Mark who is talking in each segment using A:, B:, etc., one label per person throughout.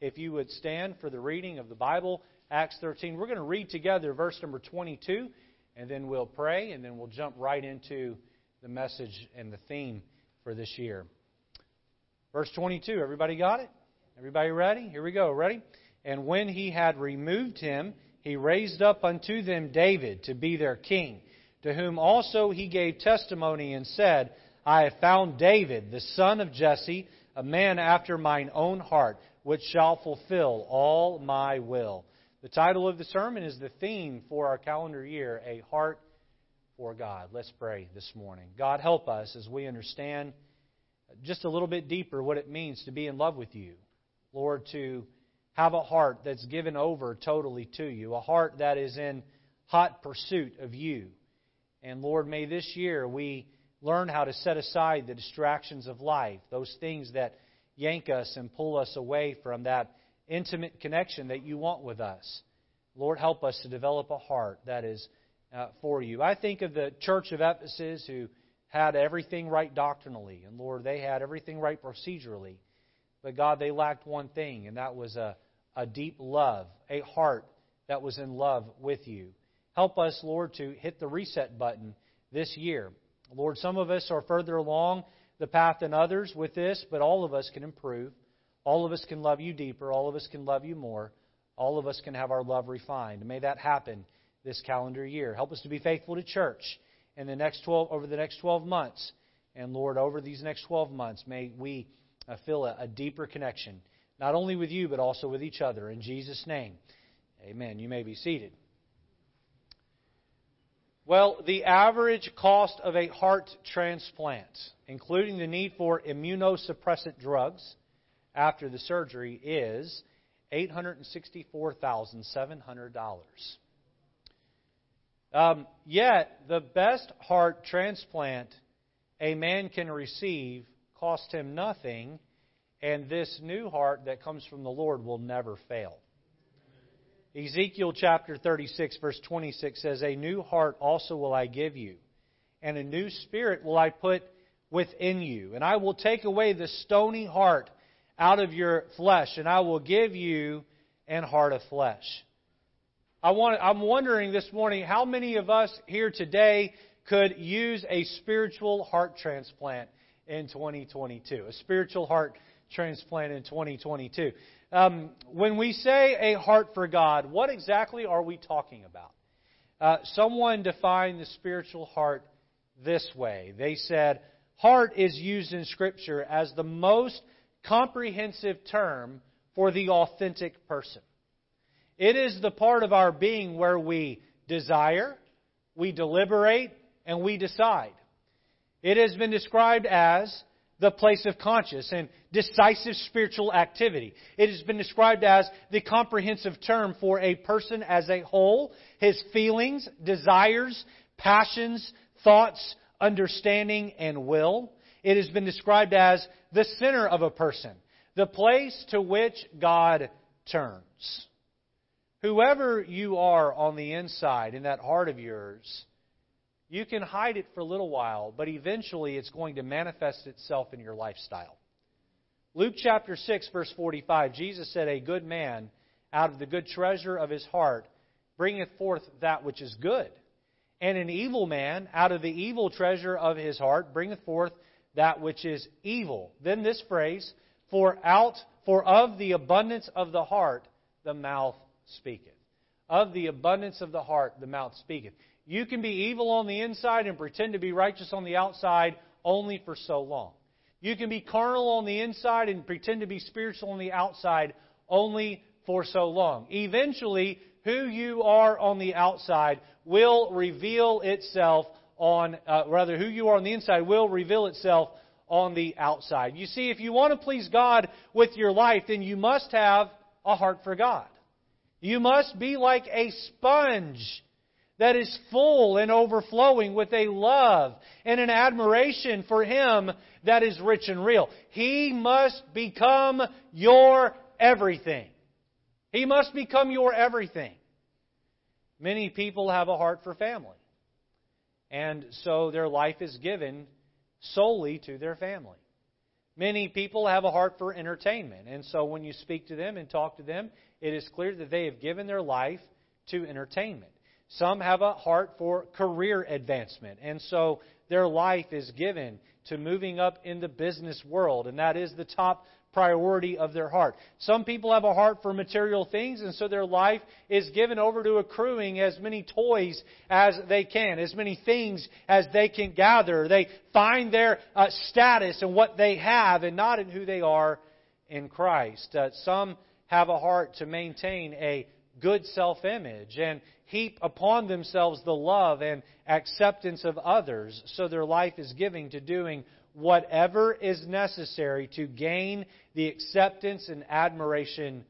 A: if you would stand for the reading of the Bible, Acts 13. We're going to read together verse number 22, and then we'll pray, and then we'll jump right into the message and the theme for this year. Verse 22, everybody got it? Everybody ready? Here we go. Ready? And when he had removed him, he raised up unto them David to be their king, to whom also he gave testimony and said, I have found David, the son of Jesse, a man after mine own heart, which shall fulfill all my will. The title of the sermon is the theme for our calendar year, A Heart for God. Let's pray this morning. God, help us as we understand just a little bit deeper what it means to be in love with you. Lord, to have a heart that's given over totally to you, a heart that is in hot pursuit of you. And Lord, may this year we learn how to set aside the distractions of life, those things that yank us and pull us away from that intimate connection that you want with us. Lord, help us to develop a heart that is uh, for you. I think of the church of Ephesus who had everything right doctrinally, and Lord, they had everything right procedurally. But God, they lacked one thing, and that was a a deep love, a heart that was in love with you. Help us, Lord, to hit the reset button this year. Lord, some of us are further along the path than others with this, but all of us can improve. All of us can love you deeper. All of us can love you more. All of us can have our love refined. May that happen this calendar year. Help us to be faithful to church in the next 12, over the next 12 months. And Lord, over these next 12 months, may we uh, feel a, a deeper connection not only with you, but also with each other. In Jesus' name, amen. You may be seated. Well, the average cost of a heart transplant, including the need for immunosuppressant drugs after the surgery, is $864,700. Um, yet, the best heart transplant a man can receive cost him nothing and this new heart that comes from the Lord will never fail. Ezekiel chapter 36, verse 26 says, A new heart also will I give you, and a new spirit will I put within you. And I will take away the stony heart out of your flesh, and I will give you an heart of flesh. I want, I'm wondering this morning how many of us here today could use a spiritual heart transplant in 2022? A spiritual heart transplant in 2022. Um, when we say a heart for God, what exactly are we talking about? Uh, someone defined the spiritual heart this way. They said, heart is used in Scripture as the most comprehensive term for the authentic person. It is the part of our being where we desire, we deliberate, and we decide. It has been described as the place of conscious and decisive spiritual activity. It has been described as the comprehensive term for a person as a whole, his feelings, desires, passions, thoughts, understanding, and will. It has been described as the center of a person, the place to which God turns. Whoever you are on the inside, in that heart of yours, you can hide it for a little while, but eventually it's going to manifest itself in your lifestyle. Luke chapter 6, verse 45, Jesus said, A good man out of the good treasure of his heart bringeth forth that which is good. And an evil man out of the evil treasure of his heart bringeth forth that which is evil. Then this phrase, for out for of the abundance of the heart the mouth speaketh. Of the abundance of the heart the mouth speaketh. You can be evil on the inside and pretend to be righteous on the outside only for so long. You can be carnal on the inside and pretend to be spiritual on the outside only for so long. Eventually, who you are on the outside will reveal itself on, uh, rather, who you are on the inside will reveal itself on the outside. You see, if you want to please God with your life, then you must have a heart for God. You must be like a sponge that is full and overflowing with a love and an admiration for Him that is rich and real. He must become your everything. He must become your everything. Many people have a heart for family. And so their life is given solely to their family. Many people have a heart for entertainment. And so when you speak to them and talk to them, it is clear that they have given their life to entertainment. Some have a heart for career advancement. And so their life is given to moving up in the business world. And that is the top priority of their heart. Some people have a heart for material things, and so their life is given over to accruing as many toys as they can, as many things as they can gather. They find their uh, status in what they have and not in who they are in Christ. Uh, some have a heart to maintain a good self image and heap upon themselves the love and acceptance of others, so their life is giving to doing whatever is necessary to gain the acceptance and admiration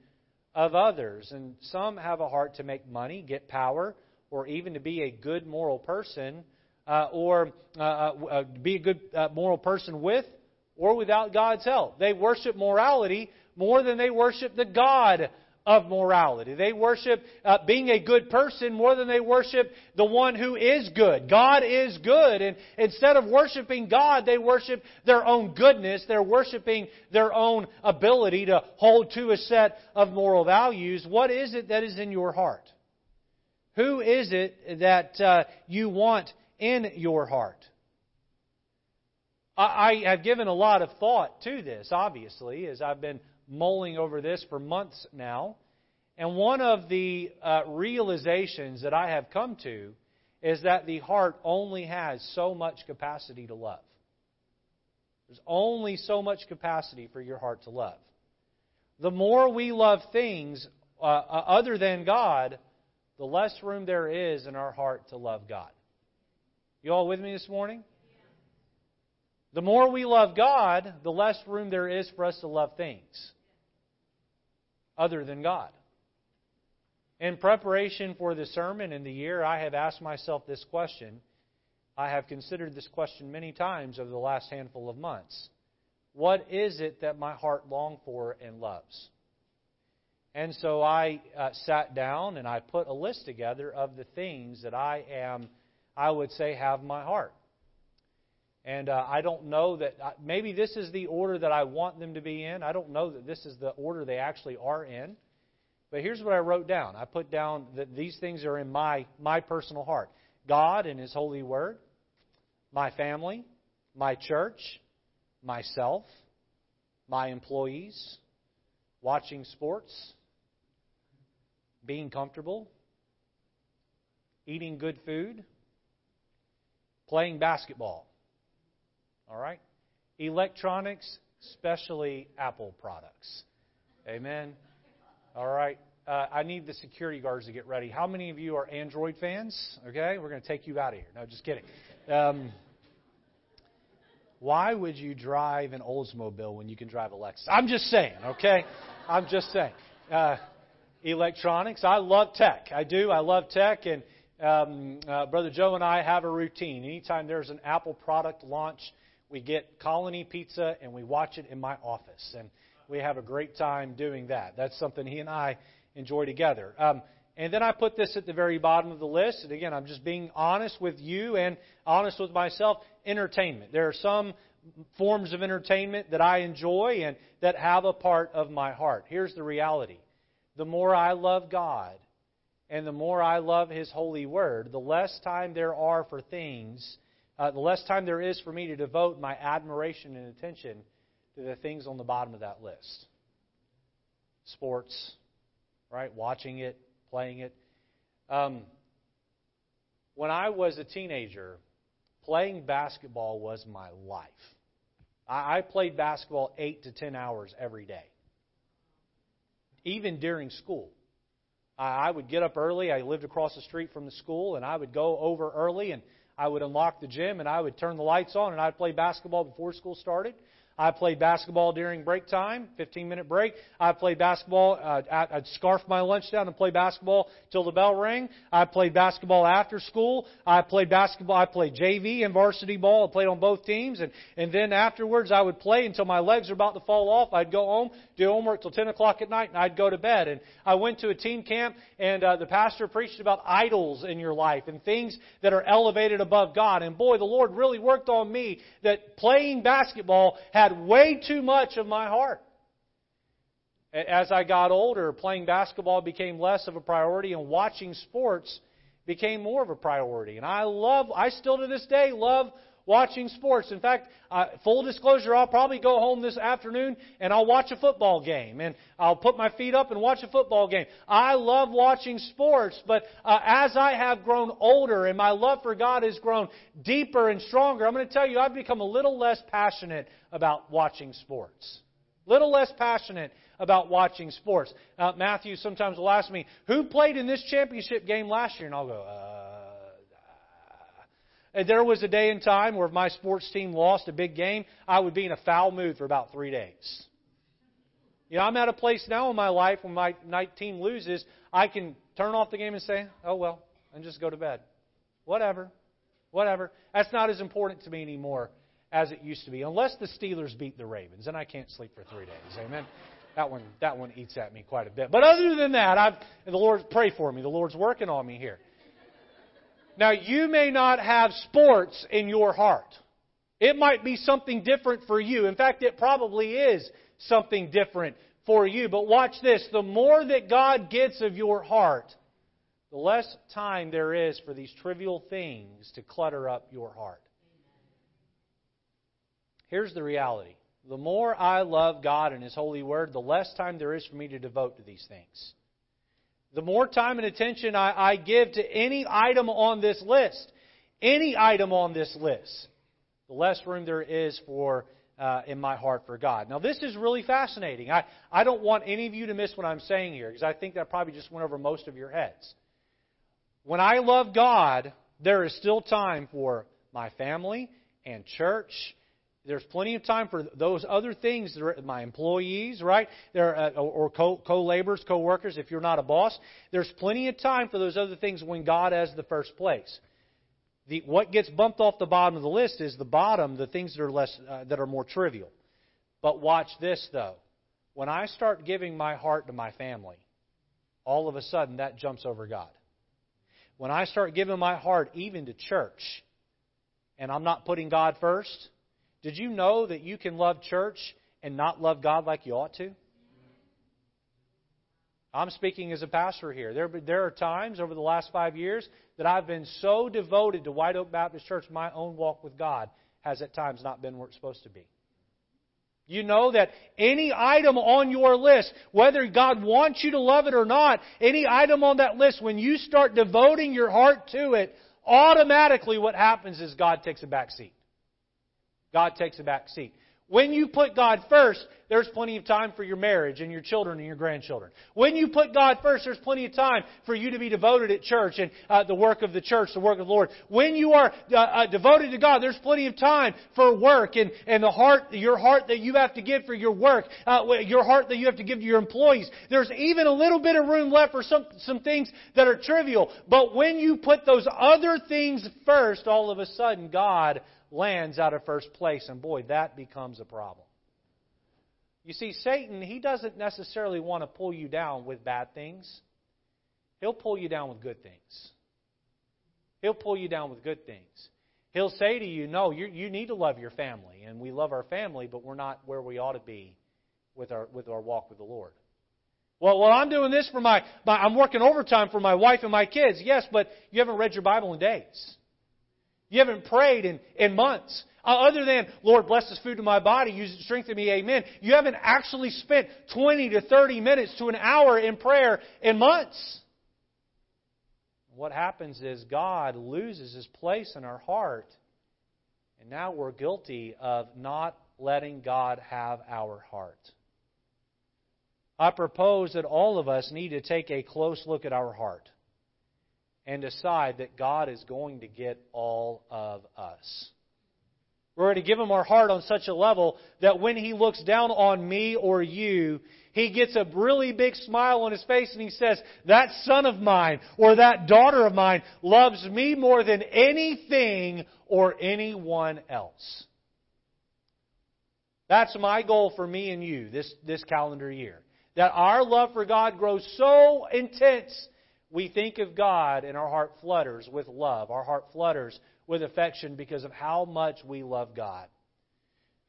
A: of others. And some have a heart to make money, get power, or even to be a good moral person, uh, or uh, uh, uh be a good uh, moral person with or without God's help. They worship morality more than they worship the God of morality. They worship uh, being a good person more than they worship the one who is good. God is good. And instead of worshiping God, they worship their own goodness. They're worshiping their own ability to hold to a set of moral values. What is it that is in your heart? Who is it that uh, you want in your heart? I have given a lot of thought to this, obviously, as I've been mulling over this for months now. And one of the uh, realizations that I have come to is that the heart only has so much capacity to love. There's only so much capacity for your heart to love. The more we love things uh, uh other than God, the less room there is in our heart to love God. You all with me this morning? The more we love God, the less room there is for us to love things other than God. In preparation for the sermon in the year, I have asked myself this question. I have considered this question many times over the last handful of months. What is it that my heart longs for and loves? And so I uh, sat down and I put a list together of the things that I am, I would say, have my heart. And uh, I don't know that, uh, maybe this is the order that I want them to be in. I don't know that this is the order they actually are in. But here's what I wrote down. I put down that these things are in my, my personal heart God and His holy word, my family, my church, myself, my employees, watching sports, being comfortable, eating good food, playing basketball. All right? Electronics, especially Apple products. Amen. All right. Uh, I need the security guards to get ready. How many of you are Android fans? Okay, we're going to take you out of here. No, just kidding. Um, why would you drive an Oldsmobile when you can drive a Lexus? I'm just saying, okay? I'm just saying. Uh, electronics. I love tech. I do. I love tech. And um, uh, Brother Joe and I have a routine. Anytime there's an Apple product launch, we get Colony Pizza and we watch it in my office. And we have a great time doing that. That's something he and I enjoy together. Um, and then I put this at the very bottom of the list. And again, I'm just being honest with you and honest with myself. Entertainment. There are some forms of entertainment that I enjoy and that have a part of my heart. Here's the reality the more I love God and the more I love His holy word, the less time there are for things, uh, the less time there is for me to devote my admiration and attention to the things on the bottom of that list sports, right? Watching it, playing it. Um, when I was a teenager, playing basketball was my life. I, I played basketball eight to ten hours every day, even during school. I, I would get up early. I lived across the street from the school, and I would go over early and I would unlock the gym and I would turn the lights on and I'd play basketball before school started. I played basketball during break time, 15 minute break. I played basketball. Uh, I'd scarf my lunch down and play basketball till the bell rang. I played basketball after school. I played basketball. I played JV and varsity ball. I played on both teams. And, and then afterwards, I would play until my legs were about to fall off. I'd go home, do homework till 10 o'clock at night, and I'd go to bed. And I went to a team camp, and uh, the pastor preached about idols in your life and things that are elevated above God. And boy, the Lord really worked on me that playing basketball had had way too much of my heart. As I got older, playing basketball became less of a priority, and watching sports became more of a priority. And I love, I still to this day love watching sports. In fact, uh, full disclosure, I'll probably go home this afternoon and I'll watch a football game. And I'll put my feet up and watch a football game. I love watching sports, but uh, as I have grown older and my love for God has grown deeper and stronger, I'm going to tell you, I've become a little less passionate about watching sports. Little less passionate about watching sports. Uh, Matthew sometimes will ask me, Who played in this championship game last year? And I'll go, uh, there was a day and time where if my sports team lost a big game, I would be in a foul mood for about three days. You know, I'm at a place now in my life when my night team loses, I can turn off the game and say, oh well, and just go to bed. Whatever. Whatever. That's not as important to me anymore as it used to be. Unless the Steelers beat the Ravens, and I can't sleep for three days. Amen. That one, that one eats at me quite a bit. But other than that, I've, the Lord, pray for me. The Lord's working on me here. Now, you may not have sports in your heart. It might be something different for you. In fact, it probably is something different for you. But watch this the more that God gets of your heart, the less time there is for these trivial things to clutter up your heart. Here's the reality the more I love God and His holy word, the less time there is for me to devote to these things. The more time and attention I, I give to any item on this list, any item on this list, the less room there is for uh, in my heart for God. Now, this is really fascinating. I, I don't want any of you to miss what I'm saying here because I think that probably just went over most of your heads. When I love God, there is still time for my family and church there's plenty of time for those other things. My employees, right? There uh, or co-laborers, co-workers. If you're not a boss, there's plenty of time for those other things when God has the first place. The, what gets bumped off the bottom of the list is the bottom, the things that are less, uh, that are more trivial. But watch this though. When I start giving my heart to my family, all of a sudden that jumps over God. When I start giving my heart even to church, and I'm not putting God first, did you know that you can love church and not love God like you ought to? I'm speaking as a pastor here. There, there are times over the last five years that I've been so devoted to White Oak Baptist Church, my own walk with God has at times not been where it's supposed to be. You know that any item on your list, whether God wants you to love it or not, any item on that list, when you start devoting your heart to it, automatically what happens is God takes a back seat. God takes a back seat. When you put God first, there's plenty of time for your marriage and your children and your grandchildren. When you put God first, there's plenty of time for you to be devoted at church and uh, the work of the church, the work of the Lord. When you are uh, uh, devoted to God, there's plenty of time for work and, and the heart, your heart that you have to give for your work, uh, your heart that you have to give to your employees. There's even a little bit of room left for some, some things that are trivial. But when you put those other things first, all of a sudden God lands out of first place. And boy, that becomes a problem. You see, Satan, he doesn't necessarily want to pull you down with bad things. He'll pull you down with good things. He'll pull you down with good things. He'll say to you, No, you, you need to love your family. And we love our family, but we're not where we ought to be with our, with our walk with the Lord. Well, well, I'm doing this for my, my, I'm working overtime for my wife and my kids. Yes, but you haven't read your Bible in days. You haven't prayed in, in months. Uh, other than, Lord, bless this food to my body, use it, to strengthen me, amen. You haven't actually spent 20 to 30 minutes to an hour in prayer in months. What happens is God loses his place in our heart, and now we're guilty of not letting God have our heart. I propose that all of us need to take a close look at our heart and decide that God is going to get all of us. We're going to give Him our heart on such a level that when He looks down on me or you, He gets a really big smile on His face and He says, That son of mine or that daughter of mine loves me more than anything or anyone else. That's my goal for me and you this, this calendar year. That our love for God grows so intense we think of God and our heart flutters with love. Our heart flutters with affection because of how much we love God.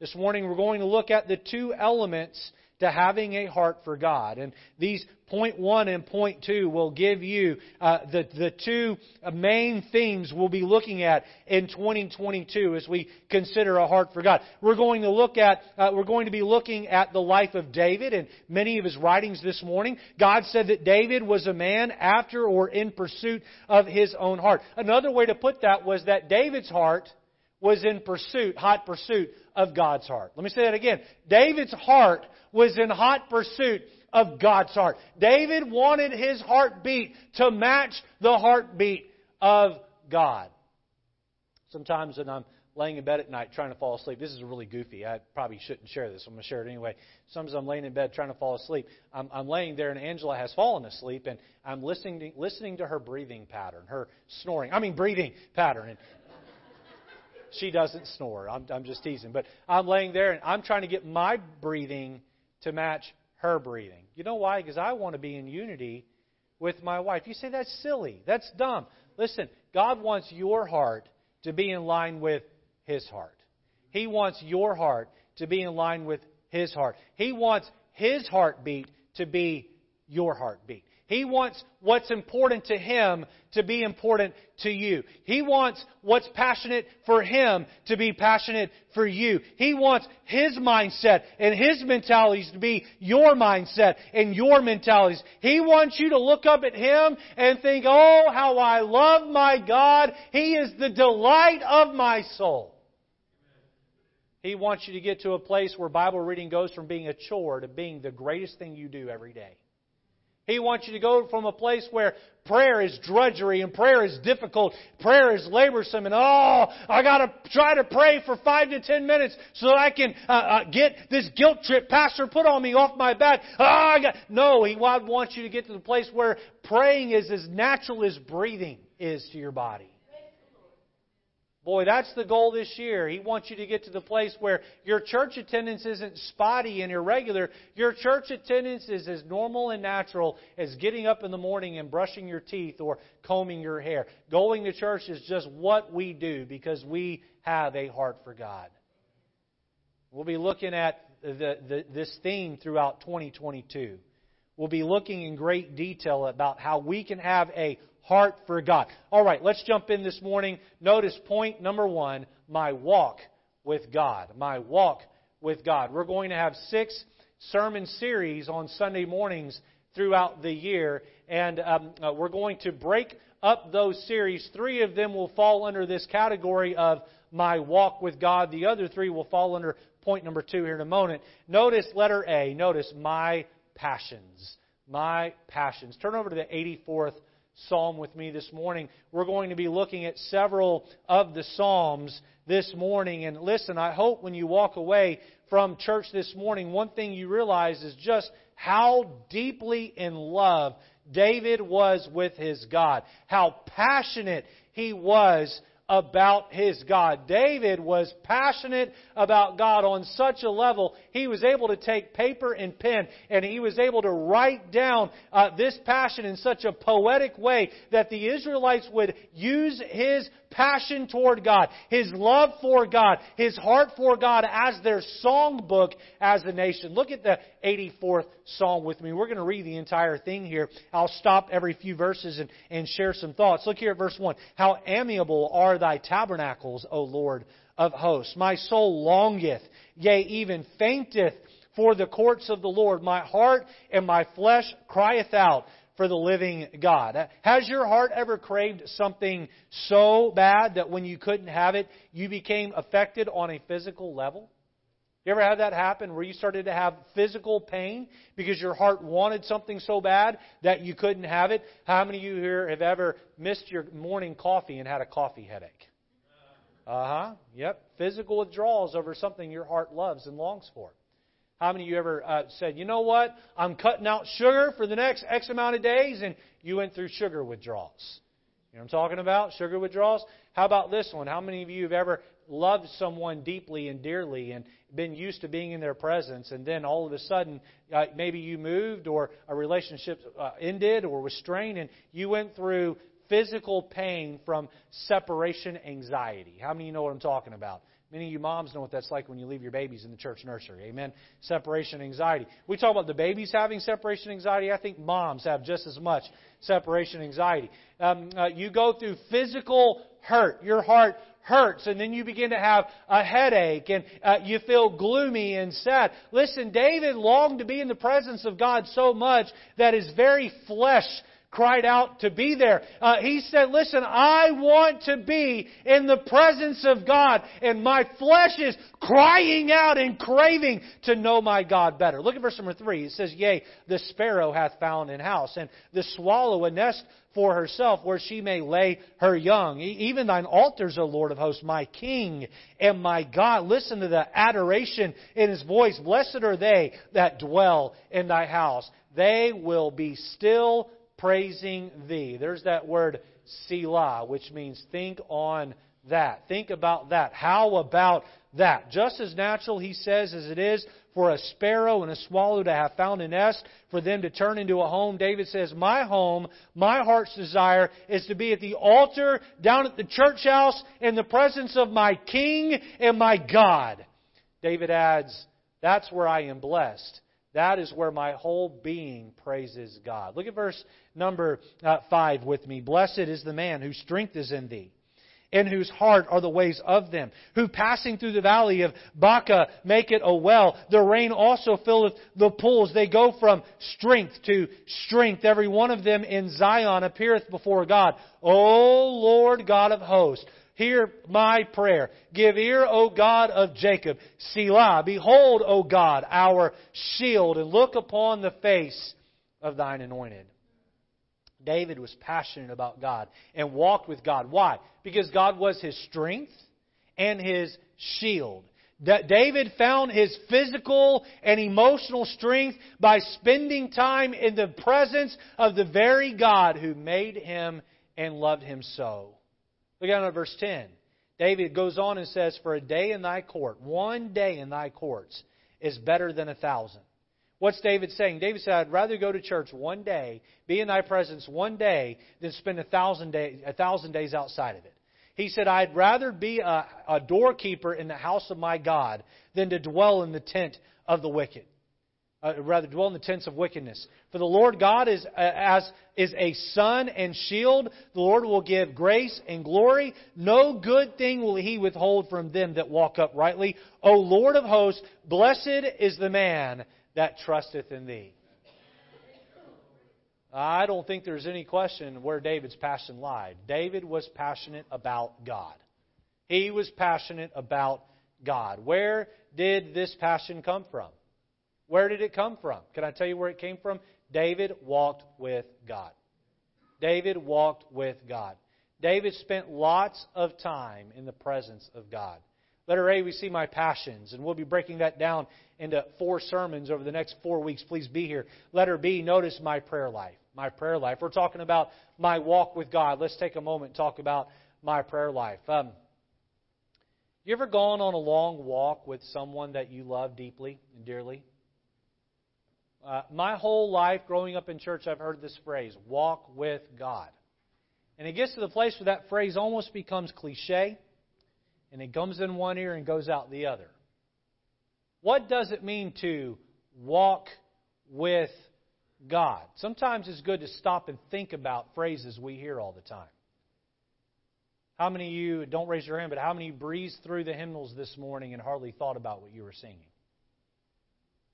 A: This morning we're going to look at the two elements to having a heart for God. And these point one and point two will give you uh, the, the two main themes we'll be looking at in 2022 as we consider a heart for God. We're going to look at, uh, we're going to be looking at the life of David and many of his writings this morning. God said that David was a man after or in pursuit of his own heart. Another way to put that was that David's heart was in pursuit, hot pursuit of God's heart. Let me say that again. David's heart was in hot pursuit of God's heart. David wanted his heartbeat to match the heartbeat of God. Sometimes when I'm laying in bed at night trying to fall asleep, this is really goofy. I probably shouldn't share this. I'm going to share it anyway. Sometimes I'm laying in bed trying to fall asleep. I'm, I'm laying there and Angela has fallen asleep and I'm listening to, listening to her breathing pattern, her snoring. I mean breathing pattern. And she doesn't snore. I'm, I'm just teasing. But I'm laying there and I'm trying to get my breathing to match her breathing. You know why? Because I want to be in unity with my wife. You say that's silly. That's dumb. Listen, God wants your heart to be in line with His heart. He wants your heart to be in line with His heart. He wants His heartbeat to be your heartbeat. He wants what's important to him to be important to you. He wants what's passionate for him to be passionate for you. He wants his mindset and his mentalities to be your mindset and your mentalities. He wants you to look up at him and think, oh, how I love my God. He is the delight of my soul. He wants you to get to a place where Bible reading goes from being a chore to being the greatest thing you do every day. He wants you to go from a place where prayer is drudgery and prayer is difficult, prayer is laborsome, and oh, I got to try to pray for five to ten minutes so that I can uh, uh, get this guilt trip Pastor put on me off my back. Oh, I got... No, He wants you to get to the place where praying is as natural as breathing is to your body. Boy, that's the goal this year. He wants you to get to the place where your church attendance isn't spotty and irregular. Your church attendance is as normal and natural as getting up in the morning and brushing your teeth or combing your hair. Going to church is just what we do because we have a heart for God. We'll be looking at the, the, this theme throughout 2022. We'll be looking in great detail about how we can have a heart for God. All right, let's jump in this morning. Notice point number one my walk with God. My walk with God. We're going to have six sermon series on Sunday mornings throughout the year, and um, uh, we're going to break up those series. Three of them will fall under this category of my walk with God. The other three will fall under point number two here in a moment. Notice letter A. Notice my passions. My passions. Turn over to the 84th psalm with me this morning. We're going to be looking at several of the psalms this morning. And listen, I hope when you walk away from church this morning, one thing you realize is just how deeply in love David was with his God. How passionate he was about his God. David was passionate about God on such a level, he was able to take paper and pen and he was able to write down uh, this passion in such a poetic way that the Israelites would use his passion toward God, his love for God, his heart for God as their songbook as a nation. Look at the 84th Psalm with me. We're going to read the entire thing here. I'll stop every few verses and, and share some thoughts. Look here at verse 1. How amiable are thy tabernacles, O Lord of hosts. My soul longeth, yea, even fainteth for the courts of the Lord. My heart and my flesh crieth out for the living God. Has your heart ever craved something so bad that when you couldn't have it, you became affected on a physical level? You ever had that happen where you started to have physical pain because your heart wanted something so bad that you couldn't have it? How many of you here have ever missed your morning coffee and had a coffee headache? Uh huh. Yep. Physical withdrawals over something your heart loves and longs for. How many of you ever uh, said, you know what? I'm cutting out sugar for the next X amount of days, and you went through sugar withdrawals? You know what I'm talking about? Sugar withdrawals? How about this one? How many of you have ever loved someone deeply and dearly and been used to being in their presence, and then all of a sudden, uh, maybe you moved or a relationship uh, ended or was strained, and you went through physical pain from separation anxiety? How many of you know what I'm talking about? Many of you moms know what that's like when you leave your babies in the church nursery. Amen. Separation anxiety. We talk about the babies having separation anxiety. I think moms have just as much separation anxiety. Um, uh, you go through physical hurt. Your heart hurts, and then you begin to have a headache, and uh, you feel gloomy and sad. Listen, David longed to be in the presence of God so much that his very flesh cried out to be there. Uh, he said, Listen, I want to be in the presence of God, and my flesh is crying out and craving to know my God better. Look at verse number three. It says, Yea, the sparrow hath found an house, and the swallow a nest for herself where she may lay her young. Even thine altars, O Lord of hosts, my King and my God. Listen to the adoration in his voice. Blessed are they that dwell in thy house. They will be still praising thee. There's that word Selah, which means think on that. Think about that. How about that? Just as natural, he says, as it is for a sparrow and a swallow to have found a nest, for them to turn into a home. David says, My home, my heart's desire is to be at the altar, down at the church house, in the presence of my King and my God. David adds, That's where I am blessed. That is where my whole being praises God. Look at verse number uh, 5 with me. Blessed is the man whose strength is in thee in whose heart are the ways of them, who passing through the valley of Baca make it a well. The rain also filleth the pools. They go from strength to strength. Every one of them in Zion appeareth before God. O Lord God of hosts, hear my prayer. Give ear, O God of Jacob. Selah. Behold, O God, our shield, and look upon the face of thine anointed. David was passionate about God and walked with God. Why? Because God was his strength and his shield. David found his physical and emotional strength by spending time in the presence of the very God who made him and loved him so. Look down at verse 10. David goes on and says, For a day in thy court, one day in thy courts, is better than a thousand. What's David saying? David said, I'd rather go to church one day, be in thy presence one day, than spend a thousand, day, a thousand days outside of it. He said, I'd rather be a, a doorkeeper in the house of my God than to dwell in the tent of the wicked. Uh, rather, dwell in the tents of wickedness. For the Lord God is, uh, as, is a sun and shield. The Lord will give grace and glory. No good thing will he withhold from them that walk uprightly. O Lord of hosts, blessed is the man that trusteth in thee. I don't think there's any question where David's passion lied. David was passionate about God. He was passionate about God. Where did this passion come from? Where did it come from? Can I tell you where it came from? David walked with God. David walked with God. David spent lots of time in the presence of God. Letter A, we see my passions, and we'll be breaking that down into four sermons over the next four weeks. Please be here. Letter B, notice my prayer life. My prayer life. We're talking about my walk with God. Let's take a moment and talk about my prayer life. Um, you ever gone on a long walk with someone that you love deeply and dearly? Uh, my whole life growing up in church, I've heard this phrase, walk with God. And it gets to the place where that phrase almost becomes cliche and it comes in one ear and goes out the other. What does it mean to walk with God? Sometimes it's good to stop and think about phrases we hear all the time. How many of you, don't raise your hand, but how many breezed through the hymnals this morning and hardly thought about what you were singing?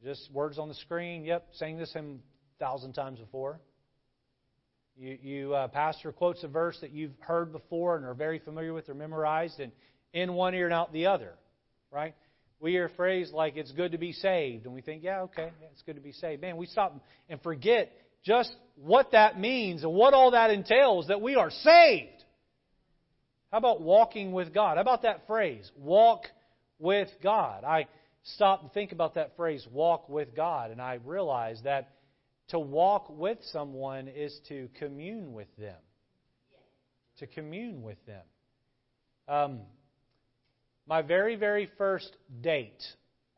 A: Just words on the screen. Yep, sang this hymn a thousand times before. You, you uh, pastor quotes a verse that you've heard before and are very familiar with or memorized, and in one ear and out the other, right? We hear a phrase like it's good to be saved, and we think, yeah, okay, yeah, it's good to be saved. Man, we stop and forget just what that means and what all that entails that we are saved. How about walking with God? How about that phrase, walk with God? I stop and think about that phrase, walk with God, and I realize that to walk with someone is to commune with them. To commune with them. Um, my very, very first date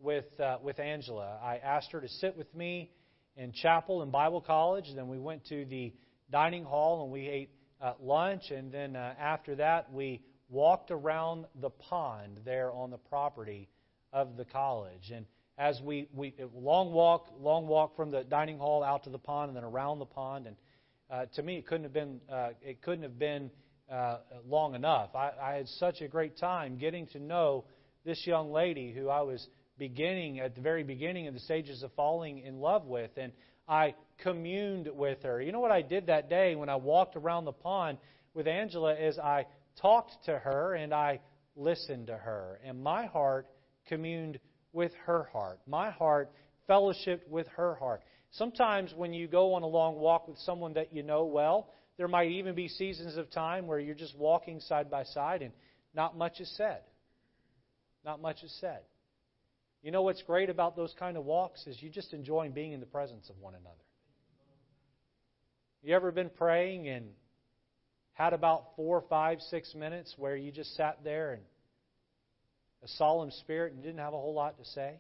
A: with, uh, with Angela, I asked her to sit with me in chapel and Bible college. Then we went to the dining hall and we ate uh, lunch. And then uh, after that, we walked around the pond there on the property of the college. And as we, we long walk, long walk from the dining hall out to the pond and then around the pond. And uh, to me, it couldn't have been uh, it couldn't have been uh, long enough. I, I had such a great time getting to know this young lady who I was beginning at the very beginning of the stages of falling in love with, and I communed with her. You know what I did that day when I walked around the pond with Angela is I talked to her and I listened to her, and my heart communed with her heart. My heart fellowshiped with her heart. Sometimes when you go on a long walk with someone that you know well, there might even be seasons of time where you're just walking side by side and not much is said. Not much is said. You know what's great about those kind of walks is you just enjoy being in the presence of one another. You ever been praying and had about four, five, six minutes where you just sat there and a solemn spirit and didn't have a whole lot to say,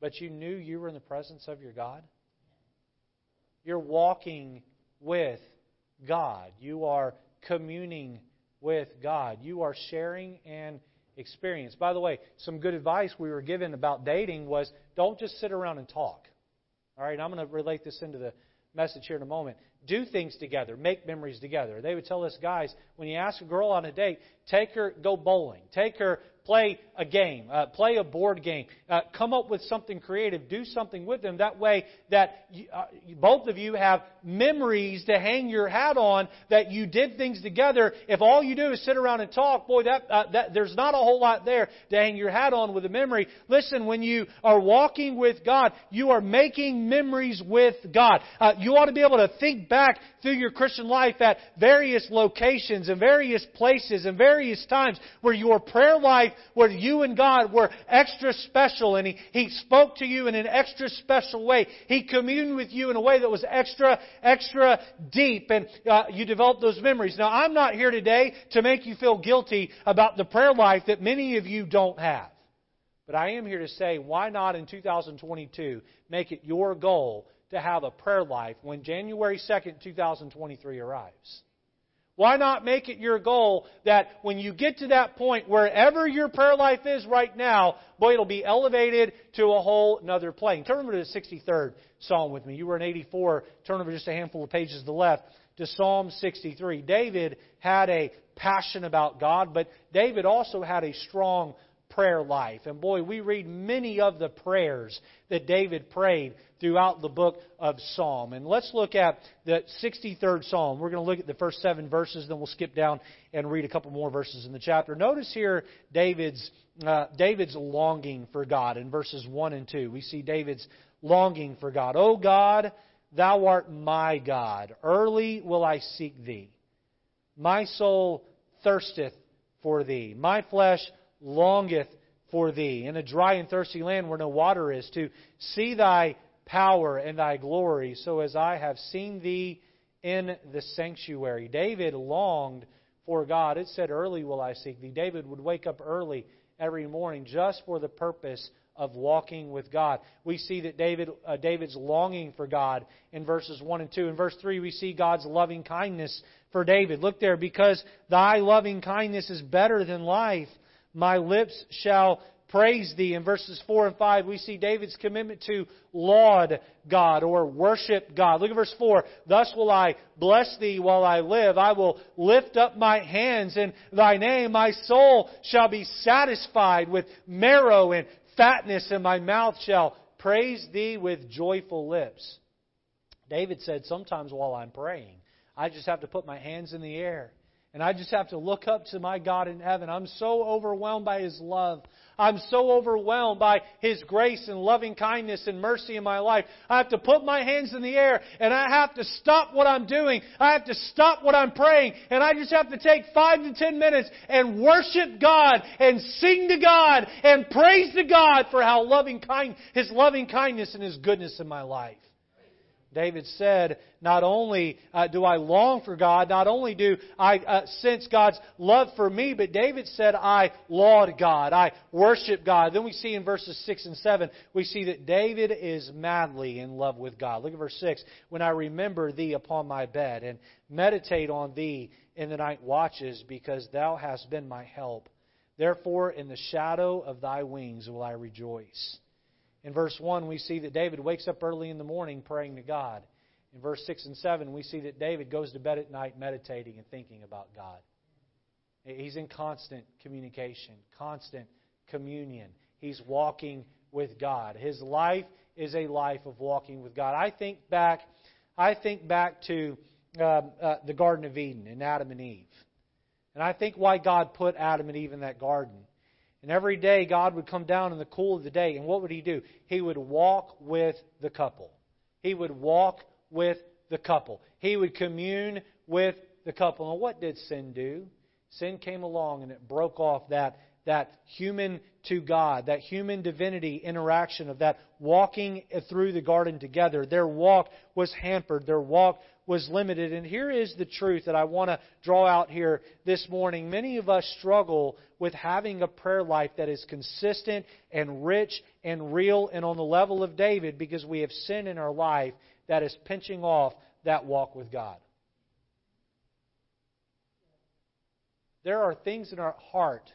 A: but you knew you were in the presence of your God? You're walking with God. You are communing with God. You are sharing an experience. By the way, some good advice we were given about dating was don't just sit around and talk. All right, I'm going to relate this into the message here in a moment. Do things together, make memories together. They would tell us guys, when you ask a girl on a date, take her, go bowling, take her play a game, uh, play a board game, uh, come up with something creative, do something with them. That way, that you, uh, both of you have memories to hang your hat on that you did things together. If all you do is sit around and talk, boy, that, uh, that there's not a whole lot there to hang your hat on with a memory. Listen, when you are walking with God, you are making memories with God. Uh, you ought to be able to think back through your Christian life at various locations and various places and various times where your prayer life where you and God were extra special and He, he spoke to you in an extra special way. He communed with you in a way that was extra, extra deep and uh, you developed those memories. Now, I'm not here today to make you feel guilty about the prayer life that many of you don't have. But I am here to say, why not in 2022 make it your goal to have a prayer life when January 2nd, 2023 arrives? Why not make it your goal that when you get to that point, wherever your prayer life is right now, boy, it'll be elevated to a whole another plane. Turn over to the 63rd Psalm with me. You were in 84. Turn over just a handful of pages to the left to Psalm 63. David had a passion about God, but David also had a strong prayer life. And boy, we read many of the prayers that David prayed throughout the book of Psalm. And let's look at the 63rd Psalm. We're going to look at the first seven verses, then we'll skip down and read a couple more verses in the chapter. Notice here David's, uh, David's longing for God in verses 1 and 2. We see David's longing for God. O God, thou art my God. Early will I seek thee. My soul thirsteth for thee. My flesh longeth for thee in a dry and thirsty land where no water is, to see thy power and thy glory, so as I have seen thee in the sanctuary. David longed for God. It said, Early will I seek thee. David would wake up early every morning just for the purpose of walking with God. We see that David, uh, David's longing for God in verses 1 and 2. In verse 3, we see God's loving kindness for David. Look there, because thy loving kindness is better than life my lips shall praise thee. In verses 4 and 5, we see David's commitment to laud God or worship God. Look at verse 4. Thus will I bless thee while I live. I will lift up my hands in thy name. My soul shall be satisfied with marrow and fatness, and my mouth shall praise thee with joyful lips. David said, Sometimes while I'm praying, I just have to put my hands in the air and I just have to look up to my God in heaven. I'm so overwhelmed by His love. I'm so overwhelmed by His grace and loving kindness and mercy in my life. I have to put my hands in the air and I have to stop what I'm doing. I have to stop what I'm praying. And I just have to take five to ten minutes and worship God and sing to God and praise to God for how loving kind, His loving kindness and His goodness in my life. David said, Not only uh, do I long for God, not only do I uh, sense God's love for me, but David said, I laud God, I worship God. Then we see in verses 6 and 7, we see that David is madly in love with God. Look at verse 6. When I remember thee upon my bed and meditate on thee in the night watches, because thou hast been my help. Therefore, in the shadow of thy wings will I rejoice. In verse 1, we see that David wakes up early in the morning praying to God. In verse 6 and 7, we see that David goes to bed at night meditating and thinking about God. He's in constant communication, constant communion. He's walking with God. His life is a life of walking with God. I think back, I think back to uh, uh, the Garden of Eden and Adam and Eve, and I think why God put Adam and Eve in that garden. And every day, God would come down in the cool of the day, and what would He do? He would walk with the couple. He would walk with the couple. He would commune with the couple. And what did sin do? Sin came along and it broke off that, that human to God, that human divinity interaction of that walking through the garden together. Their walk was hampered. Their walk was limited. And here is the truth that I want to draw out here this morning. Many of us struggle with having a prayer life that is consistent and rich and real and on the level of David because we have sin in our life that is pinching off that walk with God. There are things in our heart.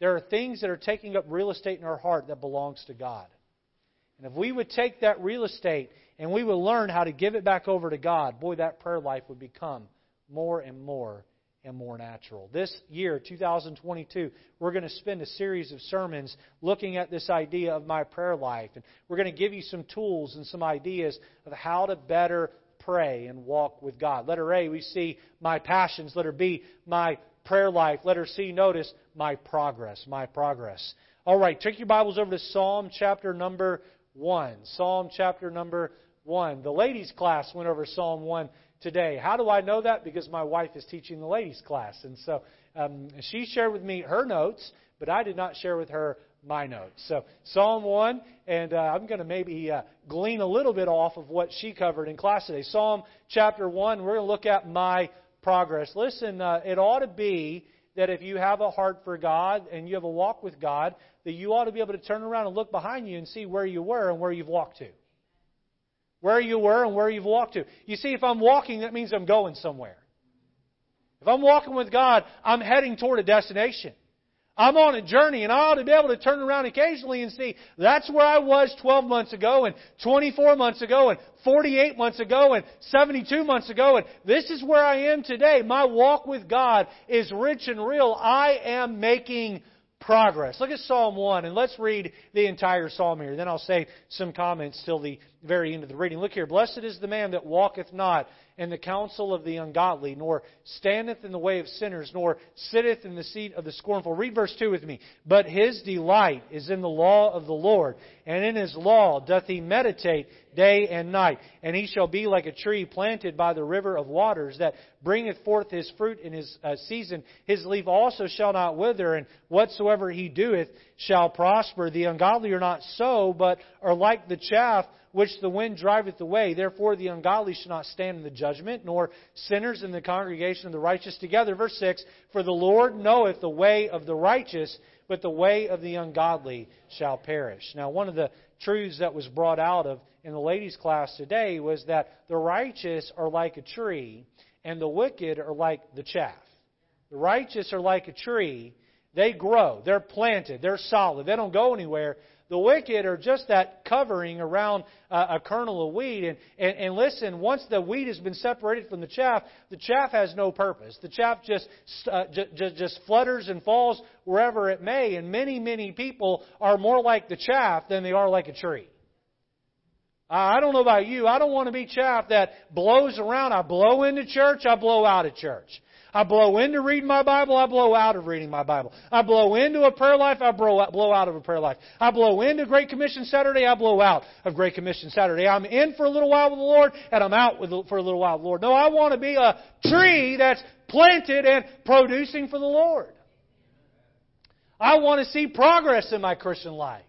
A: There are things that are taking up real estate in our heart that belongs to God. And if we would take that real estate and we will learn how to give it back over to God, boy, that prayer life would become more and more and more natural. This year, 2022, we're going to spend a series of sermons looking at this idea of my prayer life. And we're going to give you some tools and some ideas of how to better pray and walk with God. Letter A, we see my passions. Letter B, my prayer life. Letter C, notice my progress. My progress. All right, take your Bibles over to Psalm chapter number 1. Psalm chapter number 1. The ladies' class went over Psalm 1 today. How do I know that? Because my wife is teaching the ladies' class. And so um, she shared with me her notes, but I did not share with her my notes. So Psalm 1, and uh, I'm going to maybe uh, glean a little bit off of what she covered in class today. Psalm chapter 1, we're going to look at my progress. Listen, uh, it ought to be that if you have a heart for God and you have a walk with God, that you ought to be able to turn around and look behind you and see where you were and where you've walked to. Where you were and where you've walked to. You see, if I'm walking, that means I'm going somewhere. If I'm walking with God, I'm heading toward a destination. I'm on a journey, and I ought to be able to turn around occasionally and see that's where I was 12 months ago, and 24 months ago, and 48 months ago, and 72 months ago, and this is where I am today. My walk with God is rich and real. I am making progress. Look at Psalm 1, and let's read the entire psalm here. Then I'll say some comments till the very end of the reading. Look here. Blessed is the man that walketh not in the counsel of the ungodly, nor standeth in the way of sinners, nor sitteth in the seat of the scornful. Read verse 2 with me. But his delight is in the law of the Lord, and in his law doth he meditate day and night. And he shall be like a tree planted by the river of waters, that bringeth forth his fruit in his uh, season. His leaf also shall not wither, and whatsoever he doeth shall prosper. The ungodly are not so, but are like the chaff which the wind driveth away. Therefore, the ungodly shall not stand in the judgment, nor sinners in the congregation of the righteous together. Verse 6 For the Lord knoweth the way of the righteous, but the way of the ungodly shall perish. Now, one of the truths that was brought out of in the ladies' class today was that the righteous are like a tree, and the wicked are like the chaff. The righteous are like a tree. They grow. They're planted. They're solid. They don't go anywhere. The wicked are just that covering around a kernel of wheat. And, and, and listen, once the wheat has been separated from the chaff, the chaff has no purpose. The chaff just, uh, just, just flutters and falls wherever it may. And many, many people are more like the chaff than they are like a tree. I don't know about you. I don't want to be chaff that blows around. I blow into church, I blow out of church. I blow into reading my Bible, I blow out of reading my Bible. I blow into a prayer life, I blow out of a prayer life. I blow into Great Commission Saturday, I blow out of Great Commission Saturday. I'm in for a little while with the Lord, and I'm out with, for a little while with the Lord. No, I want to be a tree that's planted and producing for the Lord. I want to see progress in my Christian life.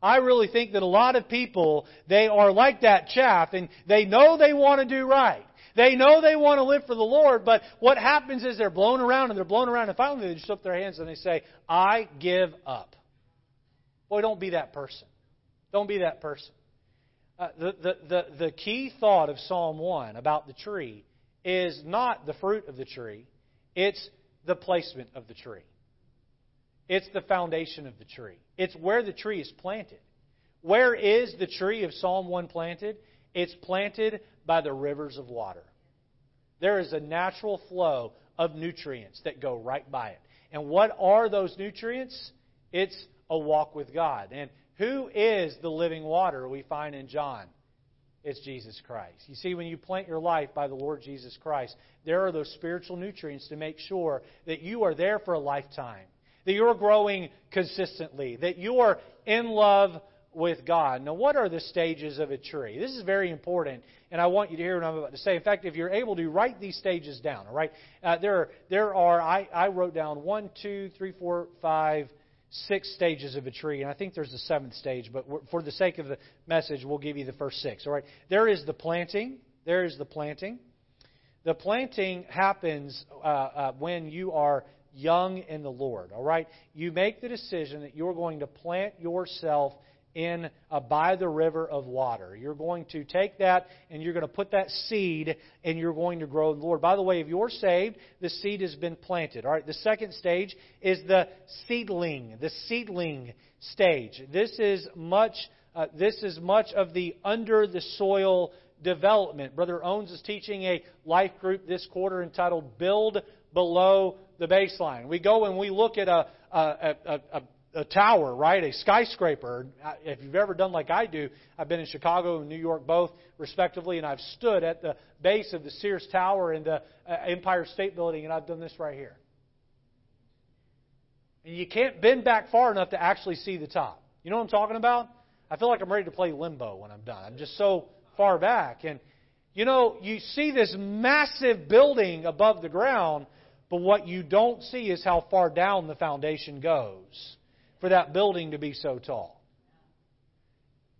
A: I really think that a lot of people, they are like that chaff, and they know they want to do right. They know they want to live for the Lord, but what happens is they're blown around and they're blown around, and finally they just up their hands and they say, I give up. Boy, don't be that person. Don't be that person. Uh, the, the, the, the key thought of Psalm 1 about the tree is not the fruit of the tree, it's the placement of the tree. It's the foundation of the tree. It's where the tree is planted. Where is the tree of Psalm 1 planted? It's planted by the rivers of water. There is a natural flow of nutrients that go right by it. And what are those nutrients? It's a walk with God. And who is the living water we find in John? It's Jesus Christ. You see, when you plant your life by the Lord Jesus Christ, there are those spiritual nutrients to make sure that you are there for a lifetime that you're growing consistently, that you're in love with God. Now, what are the stages of a tree? This is very important, and I want you to hear what I'm about to say. In fact, if you're able to write these stages down, all right? Uh, there, are, there are. I, I wrote down one, two, three, four, five, six stages of a tree, and I think there's a seventh stage, but for the sake of the message, we'll give you the first six. All right? There is the planting. There is the planting. The planting happens uh, uh, when you are young in the Lord. All right? You make the decision that you're going to plant yourself in uh, by the river of water. You're going to take that and you're going to put that seed and you're going to grow the Lord. By the way, if you're saved, the seed has been planted. All right. The second stage is the seedling. The seedling stage. This is much. Uh, this is much of the under the soil development. Brother Owens is teaching a life group this quarter entitled "Build Below the baseline. We go and we look at a, a, a, a, a tower, right? A skyscraper. If you've ever done like I do, I've been in Chicago and New York both, respectively, and I've stood at the base of the Sears Tower and the uh, Empire State Building, and I've done this right here. And you can't bend back far enough to actually see the top. You know what I'm talking about? I feel like I'm ready to play limbo when I'm done. I'm just so far back. And, you know, you see this massive building above the ground, but what you don't see is how far down the foundation goes for that building to be so tall.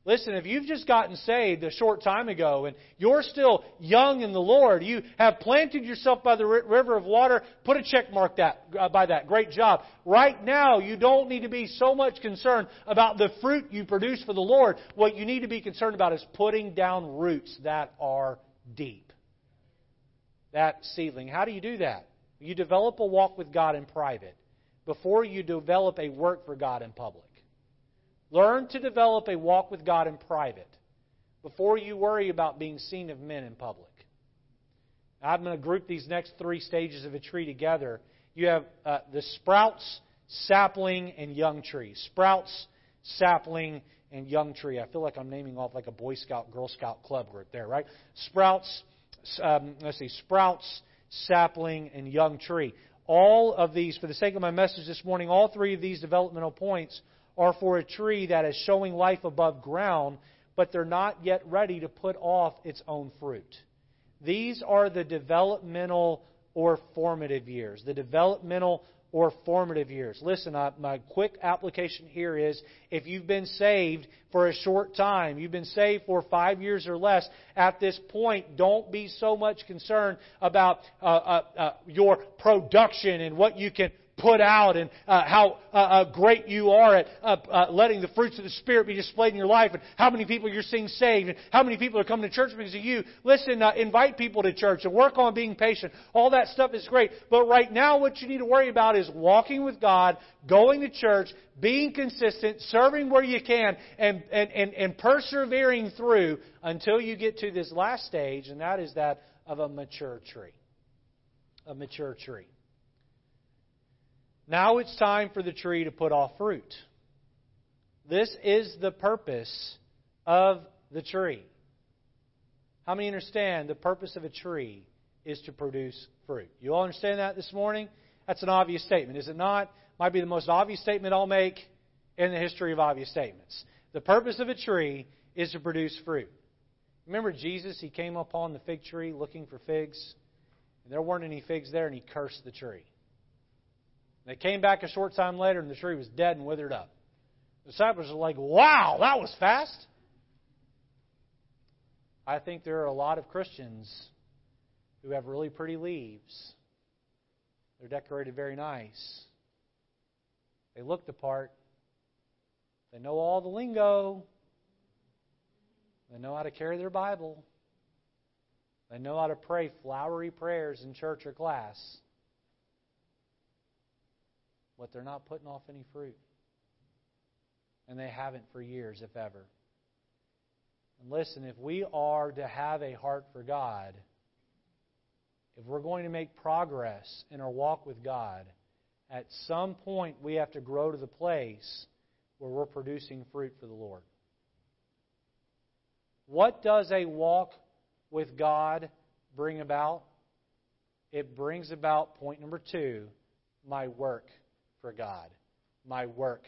A: Listen, if you've just gotten saved a short time ago and you're still young in the Lord, you have planted yourself by the river of water, put a check mark that, uh, by that. Great job. Right now, you don't need to be so much concerned about the fruit you produce for the Lord. What you need to be concerned about is putting down roots that are deep. That seedling. How do you do that? You develop a walk with God in private before you develop a work for God in public. Learn to develop a walk with God in private before you worry about being seen of men in public. I'm going to group these next three stages of a tree together. You have uh, the sprouts, sapling, and young tree. Sprouts, sapling, and young tree. I feel like I'm naming off like a Boy Scout, Girl Scout club group there, right? Sprouts, um, let's see, sprouts, sapling, and young tree. All of these, for the sake of my message this morning, all three of these developmental points are for a tree that is showing life above ground, but they're not yet ready to put off its own fruit. These are the developmental or formative years. The developmental or formative years. Listen, uh, my quick application here is if you've been saved for a short time, you've been saved for five years or less, at this point, don't be so much concerned about uh, uh, uh your production and what you can put out and uh, how uh, uh, great you are at uh, uh, letting the fruits of the Spirit be displayed in your life and how many people you're seeing saved and how many people are coming to church because of you. Listen, invite people to church and work on being patient. All that stuff is great. But right now, what you need to worry about is walking with God, going to church, being consistent, serving where you can, and, and, and, and persevering through until you get to this last stage, and that is that of a mature tree. A mature tree. Now it's time for the tree to put off fruit. This is the purpose of the tree. How many understand the purpose of a tree is to produce fruit? You all understand that this morning? That's an obvious statement, is it not? Might be the most obvious statement I'll make in the history of obvious statements. The purpose of a tree is to produce fruit. Remember Jesus, he came upon the fig tree looking for figs, and there weren't any figs there, and he cursed the tree. They came back a short time later, and the tree was dead and withered up. The disciples are like, wow, that was fast. I think there are a lot of Christians who have really pretty leaves. They're decorated very nice. They look the part. They know all the lingo. They know how to carry their Bible. They know how to pray flowery prayers in church or class. But they're not putting off any fruit. And they haven't for years, if ever. And listen, if we are to have a heart for God, if we're going to make progress in our walk with God, at some point we have to grow to the place where we're producing fruit for the Lord. What does a walk with God bring about? It brings about point number two my work for God. My work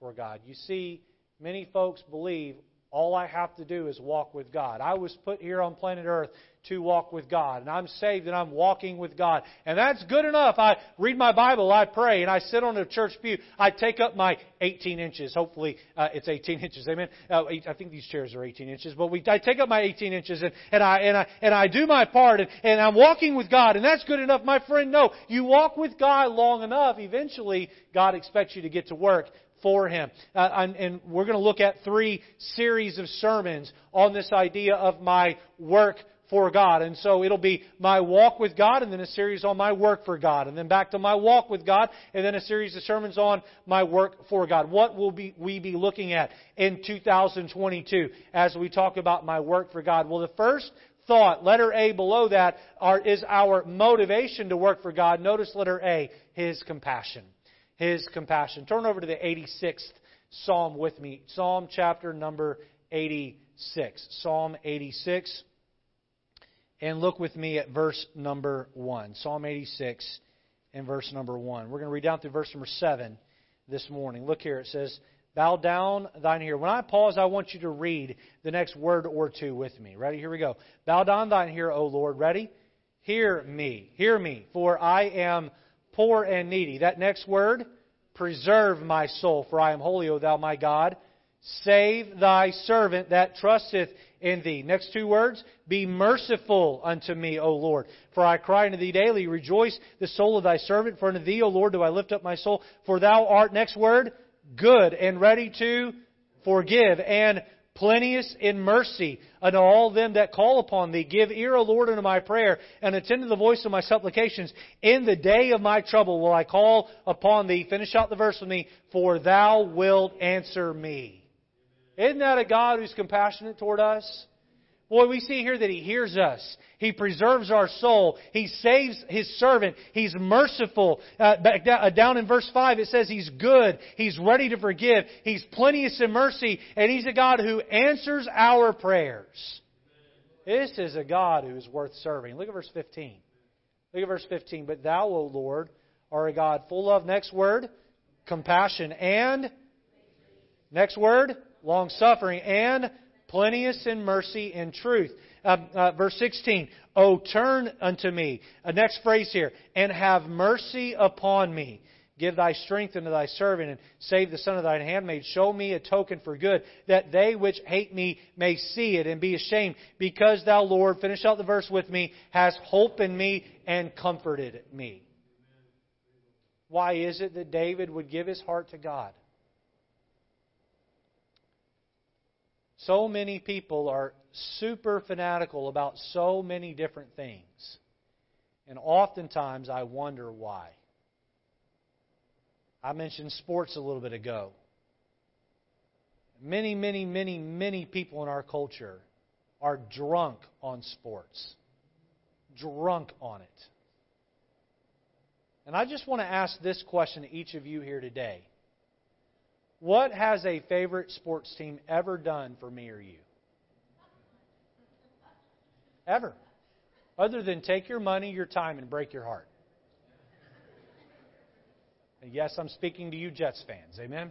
A: for God. You see, many folks believe all I have to do is walk with God. I was put here on planet Earth to walk with God. And I'm saved and I'm walking with God. And that's good enough. I read my Bible, I pray, and I sit on a church pew. I take up my 18 inches. Hopefully, uh, it's 18 inches. Amen. Uh, I think these chairs are 18 inches, but we, I take up my 18 inches and, and I, and I, and I do my part and, and I'm walking with God. And that's good enough. My friend, no. You walk with God long enough, eventually God expects you to get to work for him. Uh, and, and we're going to look at three series of sermons on this idea of my work for God. And so it'll be my walk with God, and then a series on my work for God, and then back to my walk with God, and then a series of sermons on my work for God. What will be, we be looking at in 2022 as we talk about my work for God? Well, the first thought, letter A below that, are, is our motivation to work for God. Notice letter A, His compassion his compassion. Turn over to the 86th Psalm with me. Psalm chapter number 86. Psalm 86. And look with me at verse number 1. Psalm 86 and verse number 1. We're going to read down through verse number 7 this morning. Look here. It says, Bow down thine ear. When I pause, I want you to read the next word or two with me. Ready? Here we go. Bow down thine ear, O Lord. Ready? Hear me. Hear me. For I am poor and needy. That next word, preserve my soul, for I am holy, O thou my God. Save thy servant that trusteth in thee. Next two words, be merciful unto me, O Lord. For I cry unto thee daily, rejoice the soul of thy servant, for unto thee, O Lord, do I lift up my soul. For thou art, next word, good and ready to forgive and plenteous in mercy unto all them that call upon thee. Give ear, O Lord, unto my prayer, and attend to the voice of my supplications. In the day of my trouble will I call upon thee. Finish out the verse with me. For thou wilt answer me. Isn't that a God who's compassionate toward us? Boy, we see here that He hears us. He preserves our soul. He saves His servant. He's merciful. Uh, uh, down in verse 5, it says He's good. He's ready to forgive. He's plenteous in mercy. And He's a God who answers our prayers. This is a God who is worth serving. Look at verse 15. Look at verse 15. But Thou, O Lord, are a God full of, next word, compassion and, next word, long suffering and plenteous in mercy and truth. Uh, uh, verse 16, O turn unto me. Uh, next phrase here, and have mercy upon me. Give thy strength unto thy servant, and save the son of thine handmaid. Show me a token for good, that they which hate me may see it and be ashamed. Because thou, Lord, finish out the verse with me, hast hope in me and comforted me. Why is it that David would give his heart to God? So many people are super fanatical about so many different things. And oftentimes I wonder why. I mentioned sports a little bit ago. Many, many, many, many people in our culture are drunk on sports. Drunk on it. And I just want to ask this question to each of you here today. What has a favorite sports team ever done for me or you? Ever. Other than take your money, your time, and break your heart. And yes, I'm speaking to you Jets fans. Amen?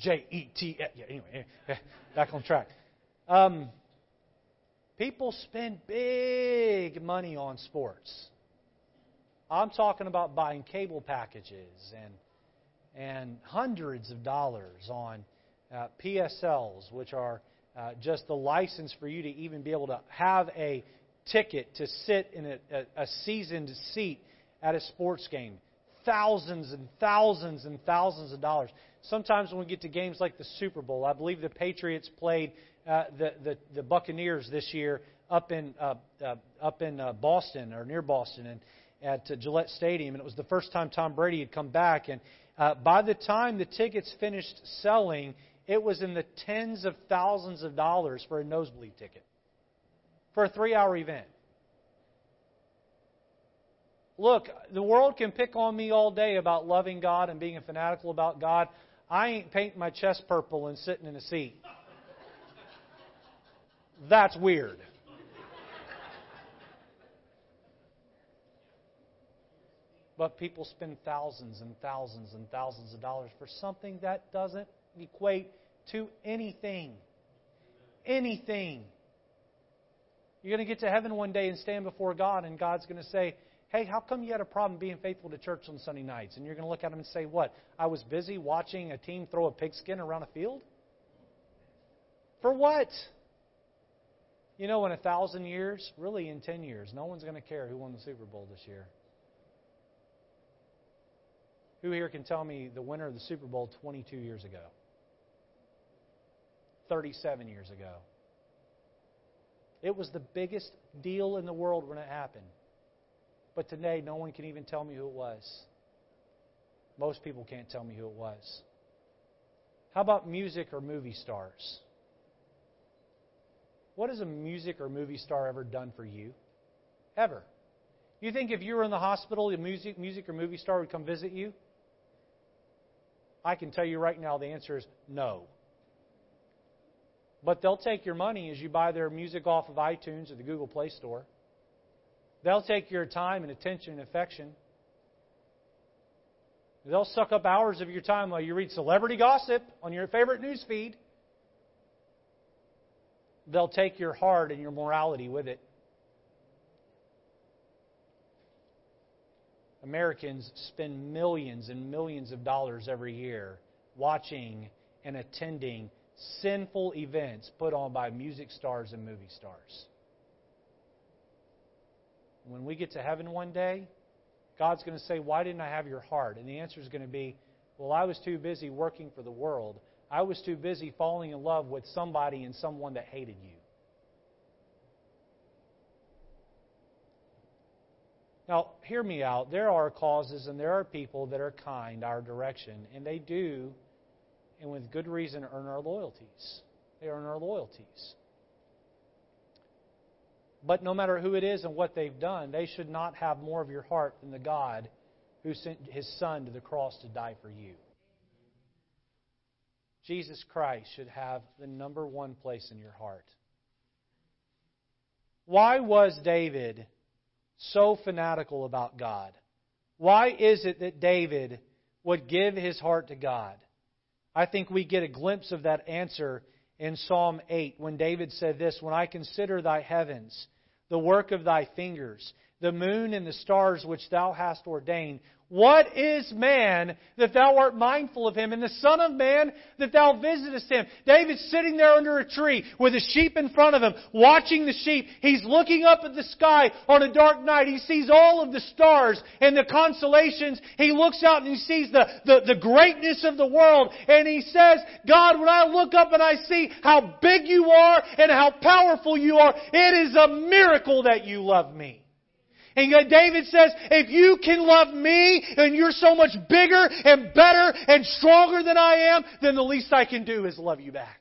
A: J E T. Yeah, anyway, back on track. Um, people spend big money on sports. I'm talking about buying cable packages and and hundreds of dollars on uh, PSLs, which are uh, just the license for you to even be able to have a ticket to sit in a, a, a seasoned seat at a sports game. Thousands and thousands and thousands of dollars. Sometimes when we get to games like the Super Bowl, I believe the Patriots played uh, the, the the Buccaneers this year up in uh, uh, up in uh, Boston or near Boston and at uh, Gillette Stadium, and it was the first time Tom Brady had come back. And uh, by the time the tickets finished selling, it was in the tens of thousands of dollars for a nosebleed ticket for a three-hour event. Look, the world can pick on me all day about loving God and being a fanatical about God. I ain't painting my chest purple and sitting in a seat. That's weird. But people spend thousands and thousands and thousands of dollars for something that doesn't equate to anything. Anything. You're going to get to heaven one day and stand before God, and God's going to say, Hey, how come you had a problem being faithful to church on Sunday nights? And you're going to look at him and say, What? I was busy watching a team throw a pigskin around a field? For what? You know, in a thousand years, really in ten years, no one's going to care who won the Super Bowl this year. Who here can tell me the winner of the Super Bowl 22 years ago? 37 years ago. It was the biggest deal in the world when it happened. But today, no one can even tell me who it was. Most people can't tell me who it was. How about music or movie stars? What has a music or movie star ever done for you? Ever. You think if you were in the hospital, a music, music or movie star would come visit you? I can tell you right now the answer is no. But they'll take your money as you buy their music off of iTunes or the Google Play Store. They'll take your time and attention and affection. They'll suck up hours of your time while you read celebrity gossip on your favorite news feed. They'll take your heart and your morality with it. Americans spend millions and millions of dollars every year watching and attending sinful events put on by music stars and movie stars. When we get to heaven one day, God's going to say, Why didn't I have your heart? And the answer is going to be, Well, I was too busy working for the world. I was too busy falling in love with somebody and someone that hated you. Now, hear me out. There are causes and there are people that are kind our direction, and they do, and with good reason, earn our loyalties. They earn our loyalties. But no matter who it is and what they've done, they should not have more of your heart than the God who sent his Son to the cross to die for you. Jesus Christ should have the number one place in your heart. Why was David so fanatical about God? Why is it that David would give his heart to God? I think we get a glimpse of that answer in Psalm 8 when David said this When I consider thy heavens, the work of thy fingers, the moon and the stars which thou hast ordained, what is man that thou art mindful of him, and the Son of Man that thou visitest him? David's sitting there under a tree with a sheep in front of him, watching the sheep. He's looking up at the sky on a dark night. He sees all of the stars and the constellations. He looks out and he sees the, the, the greatness of the world, and he says, God, when I look up and I see how big you are and how powerful you are, it is a miracle that you love me. And David says, if you can love me and you're so much bigger and better and stronger than I am, then the least I can do is love you back.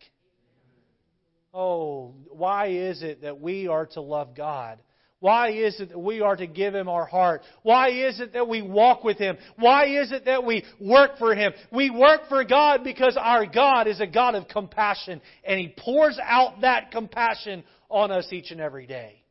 A: Oh, why is it that we are to love God? Why is it that we are to give Him our heart? Why is it that we walk with Him? Why is it that we work for Him? We work for God because our God is a God of compassion and He pours out that compassion on us each and every day.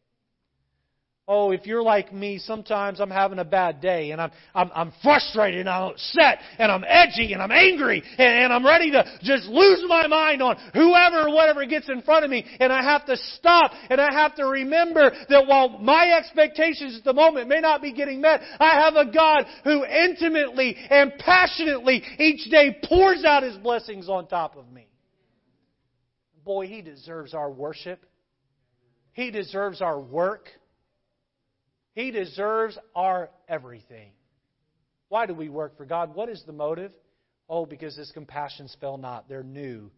A: Oh, if you're like me, sometimes I'm having a bad day and I'm, I'm, I'm frustrated and I'm upset and I'm edgy and I'm angry and, and I'm ready to just lose my mind on whoever or whatever gets in front of me and I have to stop and I have to remember that while my expectations at the moment may not be getting met, I have a God who intimately and passionately each day pours out His blessings on top of me. Boy, He deserves our worship. He deserves our work. He deserves our everything. Why do we work for God? What is the motive? Oh, because His compassions fail not. They're new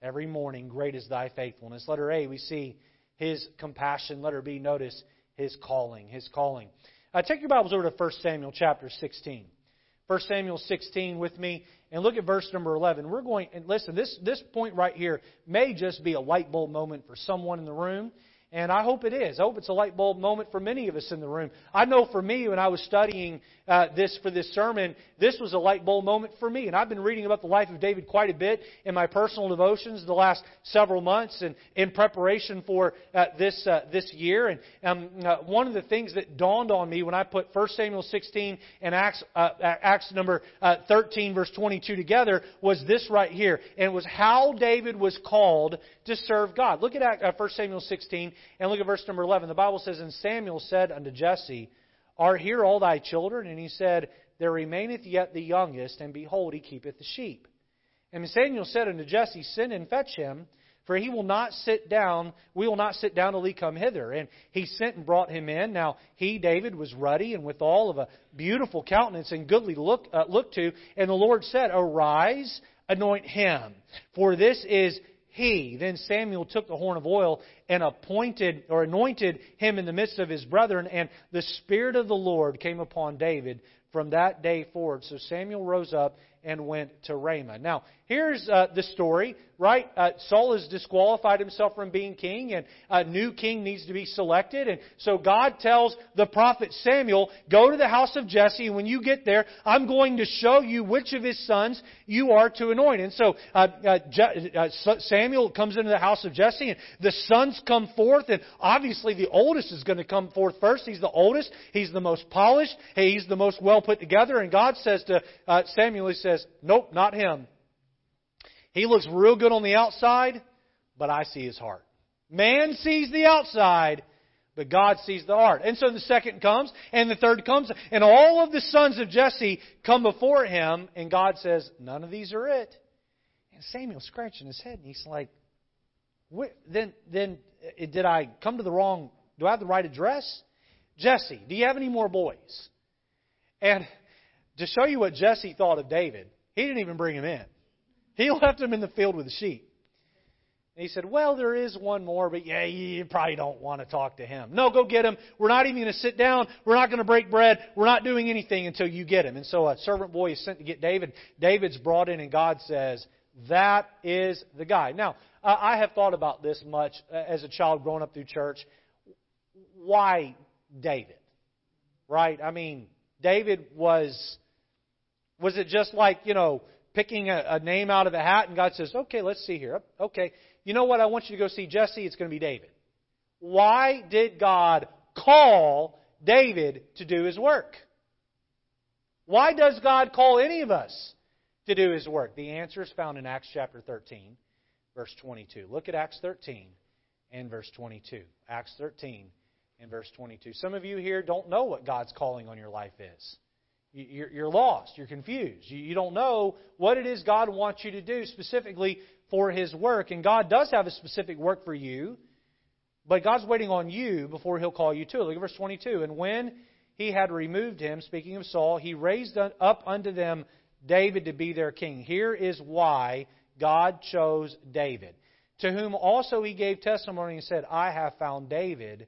A: every morning. Great is thy faithfulness. Letter A, we see His compassion. Letter B, notice His calling. His calling. Uh, take your Bibles over to 1 Samuel chapter 16. 1 Samuel 16 with me and look at verse number 11. We're going, and listen, this, this point right here may just be a light bulb moment for someone in the room. And I hope it is. I hope it's a light bulb moment for many of us in the room. I know for me, when I was studying uh, this for this sermon, this was a light bulb moment for me. And I've been reading about the life of David quite a bit in my personal devotions the last several months, and in preparation for uh, this uh, this year. And um, uh, one of the things that dawned on me when I put 1 Samuel 16 and Acts uh, Acts number uh, 13 verse 22 together was this right here, and it was how David was called to serve God. Look at 1 Samuel 16 and look at verse number 11. The Bible says, And Samuel said unto Jesse, Are here all thy children? And he said, There remaineth yet the youngest, and behold, he keepeth the sheep. And Samuel said unto Jesse, Send and fetch him, for he will not sit down, we will not sit down till he come hither. And he sent and brought him in. Now he, David, was ruddy and with all of a beautiful countenance and goodly look, uh, look to. And the Lord said, Arise, anoint him, for this is he. Then Samuel took the horn of oil and appointed or anointed him in the midst of his brethren, and the Spirit of the Lord came upon David from that day forward. So Samuel rose up and went to Ramah. Now, here's uh, the story, right? Uh, Saul has disqualified himself from being king, and a new king needs to be selected. And so God tells the prophet Samuel, Go to the house of Jesse, and when you get there, I'm going to show you which of his sons you are to anoint. And so uh, uh, uh Samuel comes into the house of Jesse, and the sons come forth, and obviously the oldest is going to come forth first. He's the oldest, he's the most polished, he's the most well put together. And God says to uh, Samuel, He says, Nope, not him. He looks real good on the outside, but I see his heart. Man sees the outside, but God sees the heart. And so the second comes, and the third comes, and all of the sons of Jesse come before him, and God says, None of these are it. And Samuel's scratching his head, and he's like, then, then uh, did I come to the wrong, do I have the right address? Jesse, do you have any more boys? And to show you what Jesse thought of David, he didn't even bring him in. He left him in the field with the sheep. And he said, Well, there is one more, but yeah, you probably don't want to talk to him. No, go get him. We're not even going to sit down. We're not going to break bread. We're not doing anything until you get him. And so a servant boy is sent to get David. David's brought in, and God says, That is the guy. Now, I have thought about this much uh, as a child growing up through church. Why David? Right? I mean, David was. Was it just like, you know, picking a, a name out of a hat, and God says, okay, let's see here. Okay, you know what? I want you to go see Jesse. It's going to be David. Why did God call David to do his work? Why does God call any of us to do his work? The answer is found in Acts chapter 13, verse 22. Look at Acts 13 and verse 22. Acts 13 and verse 22. Some of you here don't know what God's calling on your life is. You're lost. You're confused. You don't know what it is God wants you to do specifically for His work. And God does have a specific work for you, but God's waiting on you before He'll call you to it. Look at verse 22. And when He had removed him, speaking of Saul, He raised up unto them David to be their king. Here is why God chose David, to whom also He gave testimony and said, I have found David,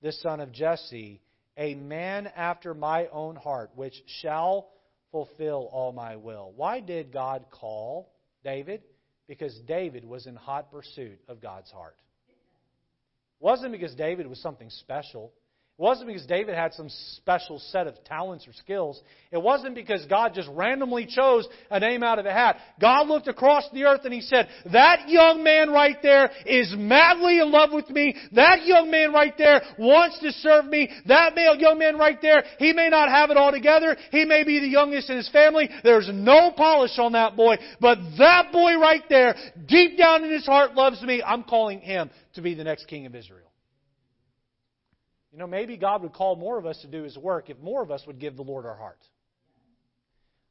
A: the son of Jesse a man after my own heart, which shall fulfill all my will. Why did God call David? Because David was in hot pursuit of God's heart. It wasn't because David was something special. It wasn't because David had some special set of talents or skills. It wasn't because God just randomly chose a name out of a hat. God looked across the earth and He said, That young man right there is madly in love with me. That young man right there wants to serve me. That male young man right there, he may not have it all together. He may be the youngest in his family. There's no polish on that boy. But that boy right there, deep down in his heart, loves me. I'm calling him to be the next king of Israel. You know, maybe God would call more of us to do His work if more of us would give the Lord our heart.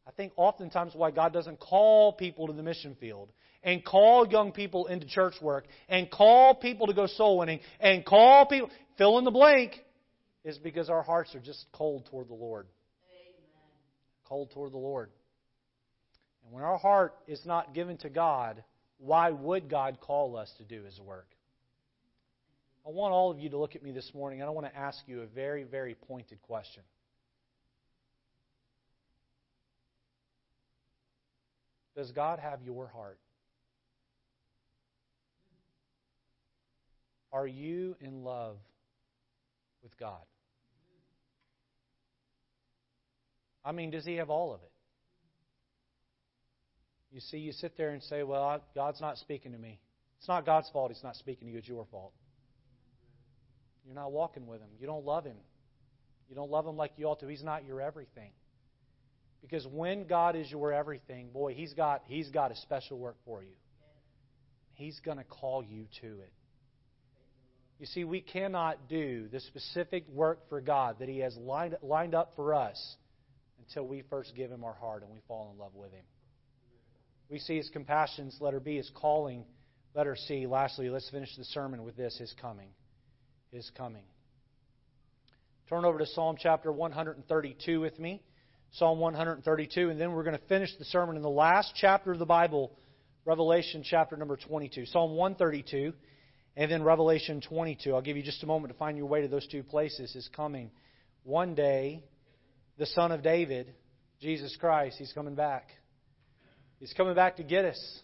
A: I think oftentimes why God doesn't call people to the mission field and call young people into church work and call people to go soul winning and call people, fill in the blank, is because our hearts are just cold toward the Lord. Amen. Cold toward the Lord. And when our heart is not given to God, why would God call us to do His work? I want all of you to look at me this morning and I want to ask you a very, very pointed question. Does God have your heart? Are you in love with God? I mean, does He have all of it? You see, you sit there and say, Well, God's not speaking to me. It's not God's fault He's not speaking to you, it's your fault. You're not walking with Him. You don't love Him. You don't love Him like you ought to. He's not your everything. Because when God is your everything, boy, He's got, he's got a special work for you. He's going to call you to it. You see, we cannot do the specific work for God that He has lined, lined up for us until we first give Him our heart and we fall in love with Him. We see His compassions, letter B, His calling, letter C. Lastly, let's finish the sermon with this His coming is coming. Turn over to Psalm chapter 132 with me. Psalm 132, and then we're going to finish the sermon in the last chapter of the Bible, Revelation chapter number 22. Psalm 132, and then Revelation 22. I'll give you just a moment to find your way to those two places. Is coming. One day, the Son of David, Jesus Christ, He's coming back. He's coming back to get us.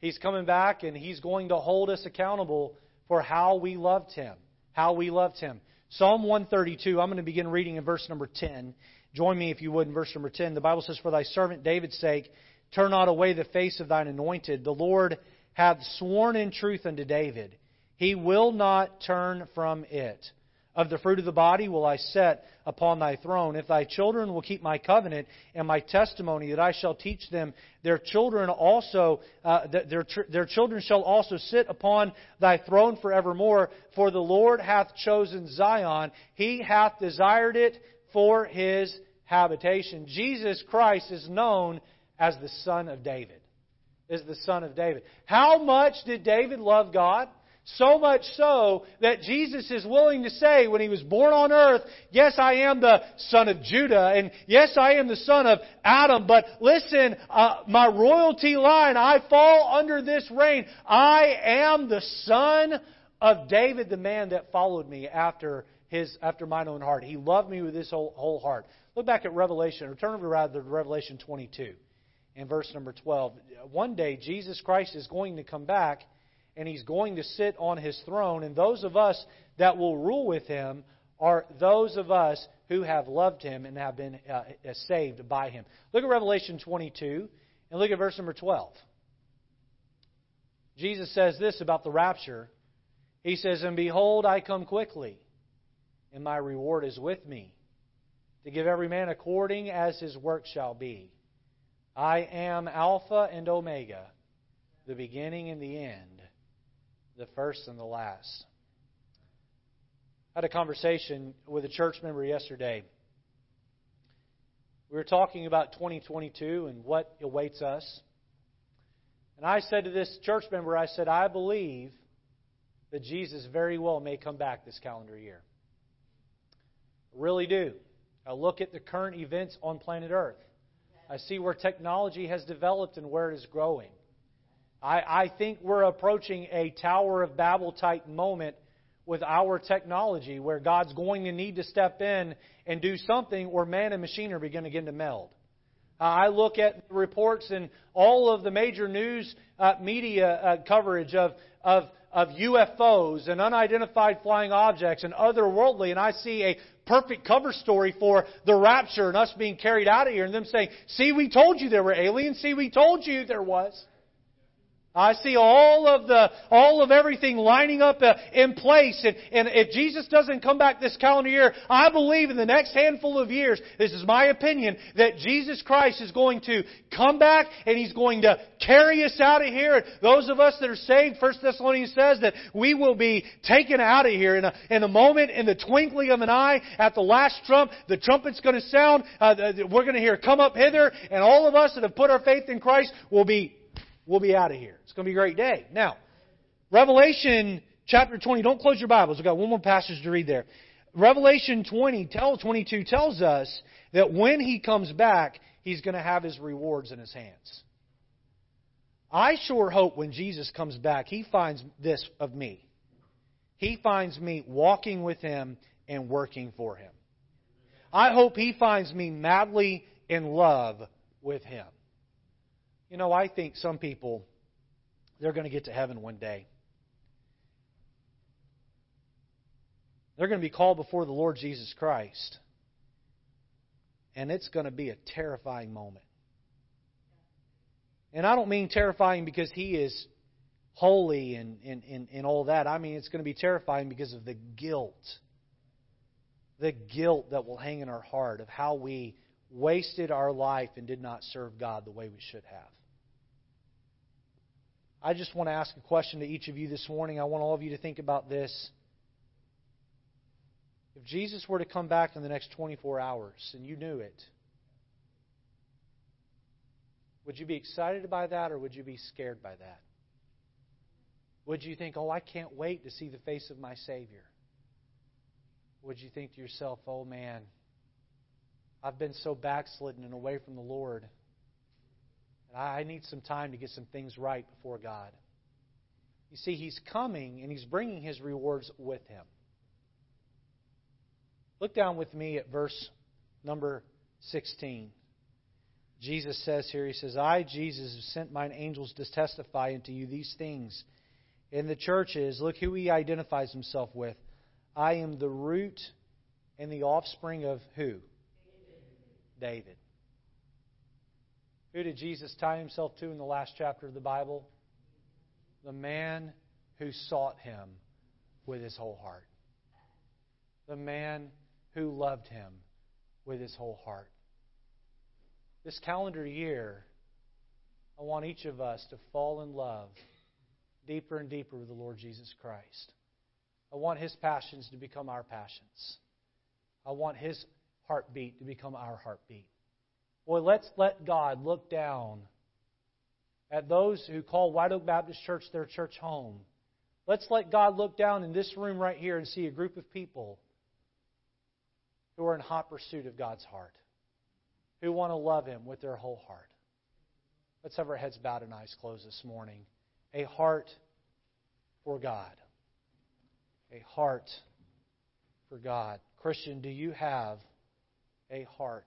A: He's coming back, and He's going to hold us accountable for how we loved Him how we loved him. Psalm 132, I'm going to begin reading in verse number 10. Join me if you would in verse number 10. The Bible says, For thy servant David's sake, turn not away the face of thine anointed. The Lord hath sworn in truth unto David. He will not turn from it. Of the fruit of the body will I set upon thy throne. If thy children will keep my covenant and my testimony that I shall teach them, their children also, uh, their, their children shall also sit upon thy throne forevermore. For the Lord hath chosen Zion; he hath desired it for his habitation. Jesus Christ is known as the Son of David. Is the Son of David. How much did David love God? So much so that Jesus is willing to say when he was born on earth, yes, I am the son of Judah, and yes, I am the son of Adam, but listen, uh, my royalty line, I fall under this reign. I am the son of David, the man that followed me after his after mine own heart. He loved me with his whole, whole heart. Look back at Revelation, or turn over rather to Revelation 22 in verse number 12. One day Jesus Christ is going to come back and he's going to sit on his throne. And those of us that will rule with him are those of us who have loved him and have been uh, saved by him. Look at Revelation 22 and look at verse number 12. Jesus says this about the rapture. He says, And behold, I come quickly, and my reward is with me, to give every man according as his work shall be. I am Alpha and Omega, the beginning and the end the first and the last. I had a conversation with a church member yesterday. We were talking about 2022 and what awaits us. And I said to this church member, I said, I believe that Jesus very well may come back this calendar year. I really do. I look at the current events on planet Earth. I see where technology has developed and where it is growing. I, I think we're approaching a Tower of Babel type moment with our technology where God's going to need to step in and do something or man and machine are going to begin to meld. Uh, I look at reports and all of the major news uh, media uh, coverage of, of of UFOs and unidentified flying objects and otherworldly, and I see a perfect cover story for the rapture and us being carried out of here, and them saying, See, we told you there were aliens. See, we told you there was. I see all of the, all of everything lining up uh, in place. And, and if Jesus doesn't come back this calendar year, I believe in the next handful of years, this is my opinion, that Jesus Christ is going to come back and He's going to carry us out of here. And those of us that are saved, First Thessalonians says that we will be taken out of here in a, in a moment, in the twinkling of an eye, at the last trump. The trumpet's going to sound. Uh, we're going to hear, come up hither. And all of us that have put our faith in Christ will be we'll be out of here. It's going to be a great day. Now, Revelation chapter 20, don't close your Bibles. We've got one more passage to read there. Revelation 20, tell, 22 tells us that when he comes back, he's going to have his rewards in his hands. I sure hope when Jesus comes back, he finds this of me. He finds me walking with him and working for him. I hope he finds me madly in love with him. You know, I think some people, they're going to get to heaven one day. They're going to be called before the Lord Jesus Christ. And it's going to be a terrifying moment. And I don't mean terrifying because he is holy and, and, and, and all that. I mean it's going to be terrifying because of the guilt. The guilt that will hang in our heart of how we wasted our life and did not serve God the way we should have. I just want to ask a question to each of you this morning. I want all of you to think about this. If Jesus were to come back in the next 24 hours and you knew it, would you be excited by that or would you be scared by that? Would you think, oh, I can't wait to see the face of my Savior? Would you think to yourself, oh man, I've been so backslidden and away from the Lord. And I need some time to get some things right before God. You see, He's coming and He's bringing His rewards with Him. Look down with me at verse number 16. Jesus says here, He says, I, Jesus, have sent mine angels to testify unto you these things. In the churches, look who He identifies Himself with. I am the root and the offspring of who? David. Who did Jesus tie himself to in the last chapter of the Bible? The man who sought him with his whole heart. The man who loved him with his whole heart. This calendar year, I want each of us to fall in love deeper and deeper with the Lord Jesus Christ. I want his passions to become our passions. I want his heartbeat to become our heartbeat. Boy, let's let God look down at those who call White Oak Baptist Church their church home. Let's let God look down in this room right here and see a group of people who are in hot pursuit of God's heart, who want to love Him with their whole heart. Let's have our heads bowed and eyes closed this morning. A heart for God. A heart for God. Christian, do you have a heart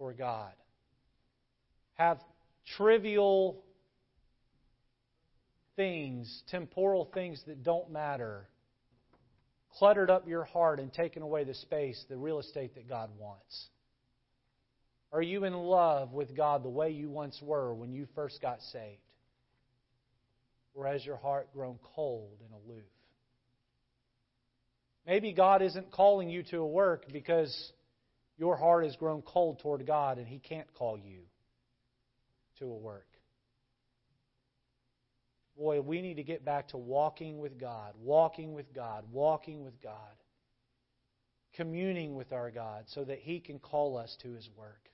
A: for God. Have trivial things, temporal things that don't matter, cluttered up your heart and taken away the space, the real estate that God wants? Are you in love with God the way you once were when you first got saved? Or has your heart grown cold and aloof? Maybe God isn't calling you to a work because your heart has grown cold toward God and He can't call you to a work. Boy, we need to get back to walking with God, walking with God, walking with God, communing with our God so that He can call us to His work.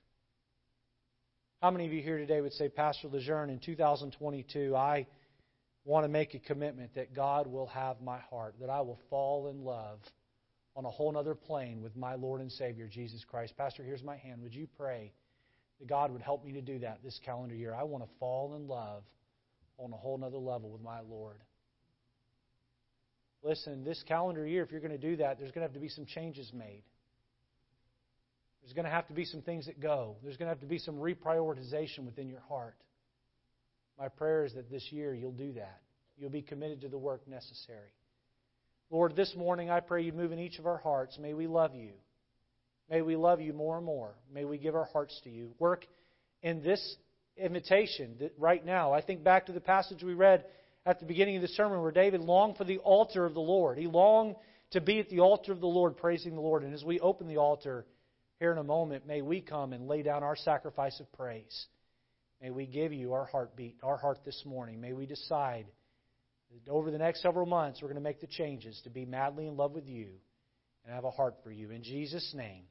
A: How many of you here today would say, Pastor Lejeune, in 2022, I want to make a commitment that God will have my heart, that I will fall in love on a whole other plane with my Lord and Savior, Jesus Christ. Pastor, here's my hand. Would you pray that God would help me to do that this calendar year? I want to fall in love on a whole other level with my Lord. Listen, this calendar year, if you're going to do that, there's going to have to be some changes made. There's going to have to be some things that go. There's going to have to be some reprioritization within your heart. My prayer is that this year you'll do that. You'll be committed to the work necessary. Lord, this morning I pray you move in each of our hearts. May we love you. May we love you more and more. May we give our hearts to you. Work in this invitation right now. I think back to the passage we read at the beginning of the sermon where David longed for the altar of the Lord. He longed to be at the altar of the Lord, praising the Lord. And as we open the altar here in a moment, may we come and lay down our sacrifice of praise. May we give you our heartbeat, our heart this morning. May we decide over the next several months we're going to make the changes to be madly in love with you and have a heart for you. In Jesus' name.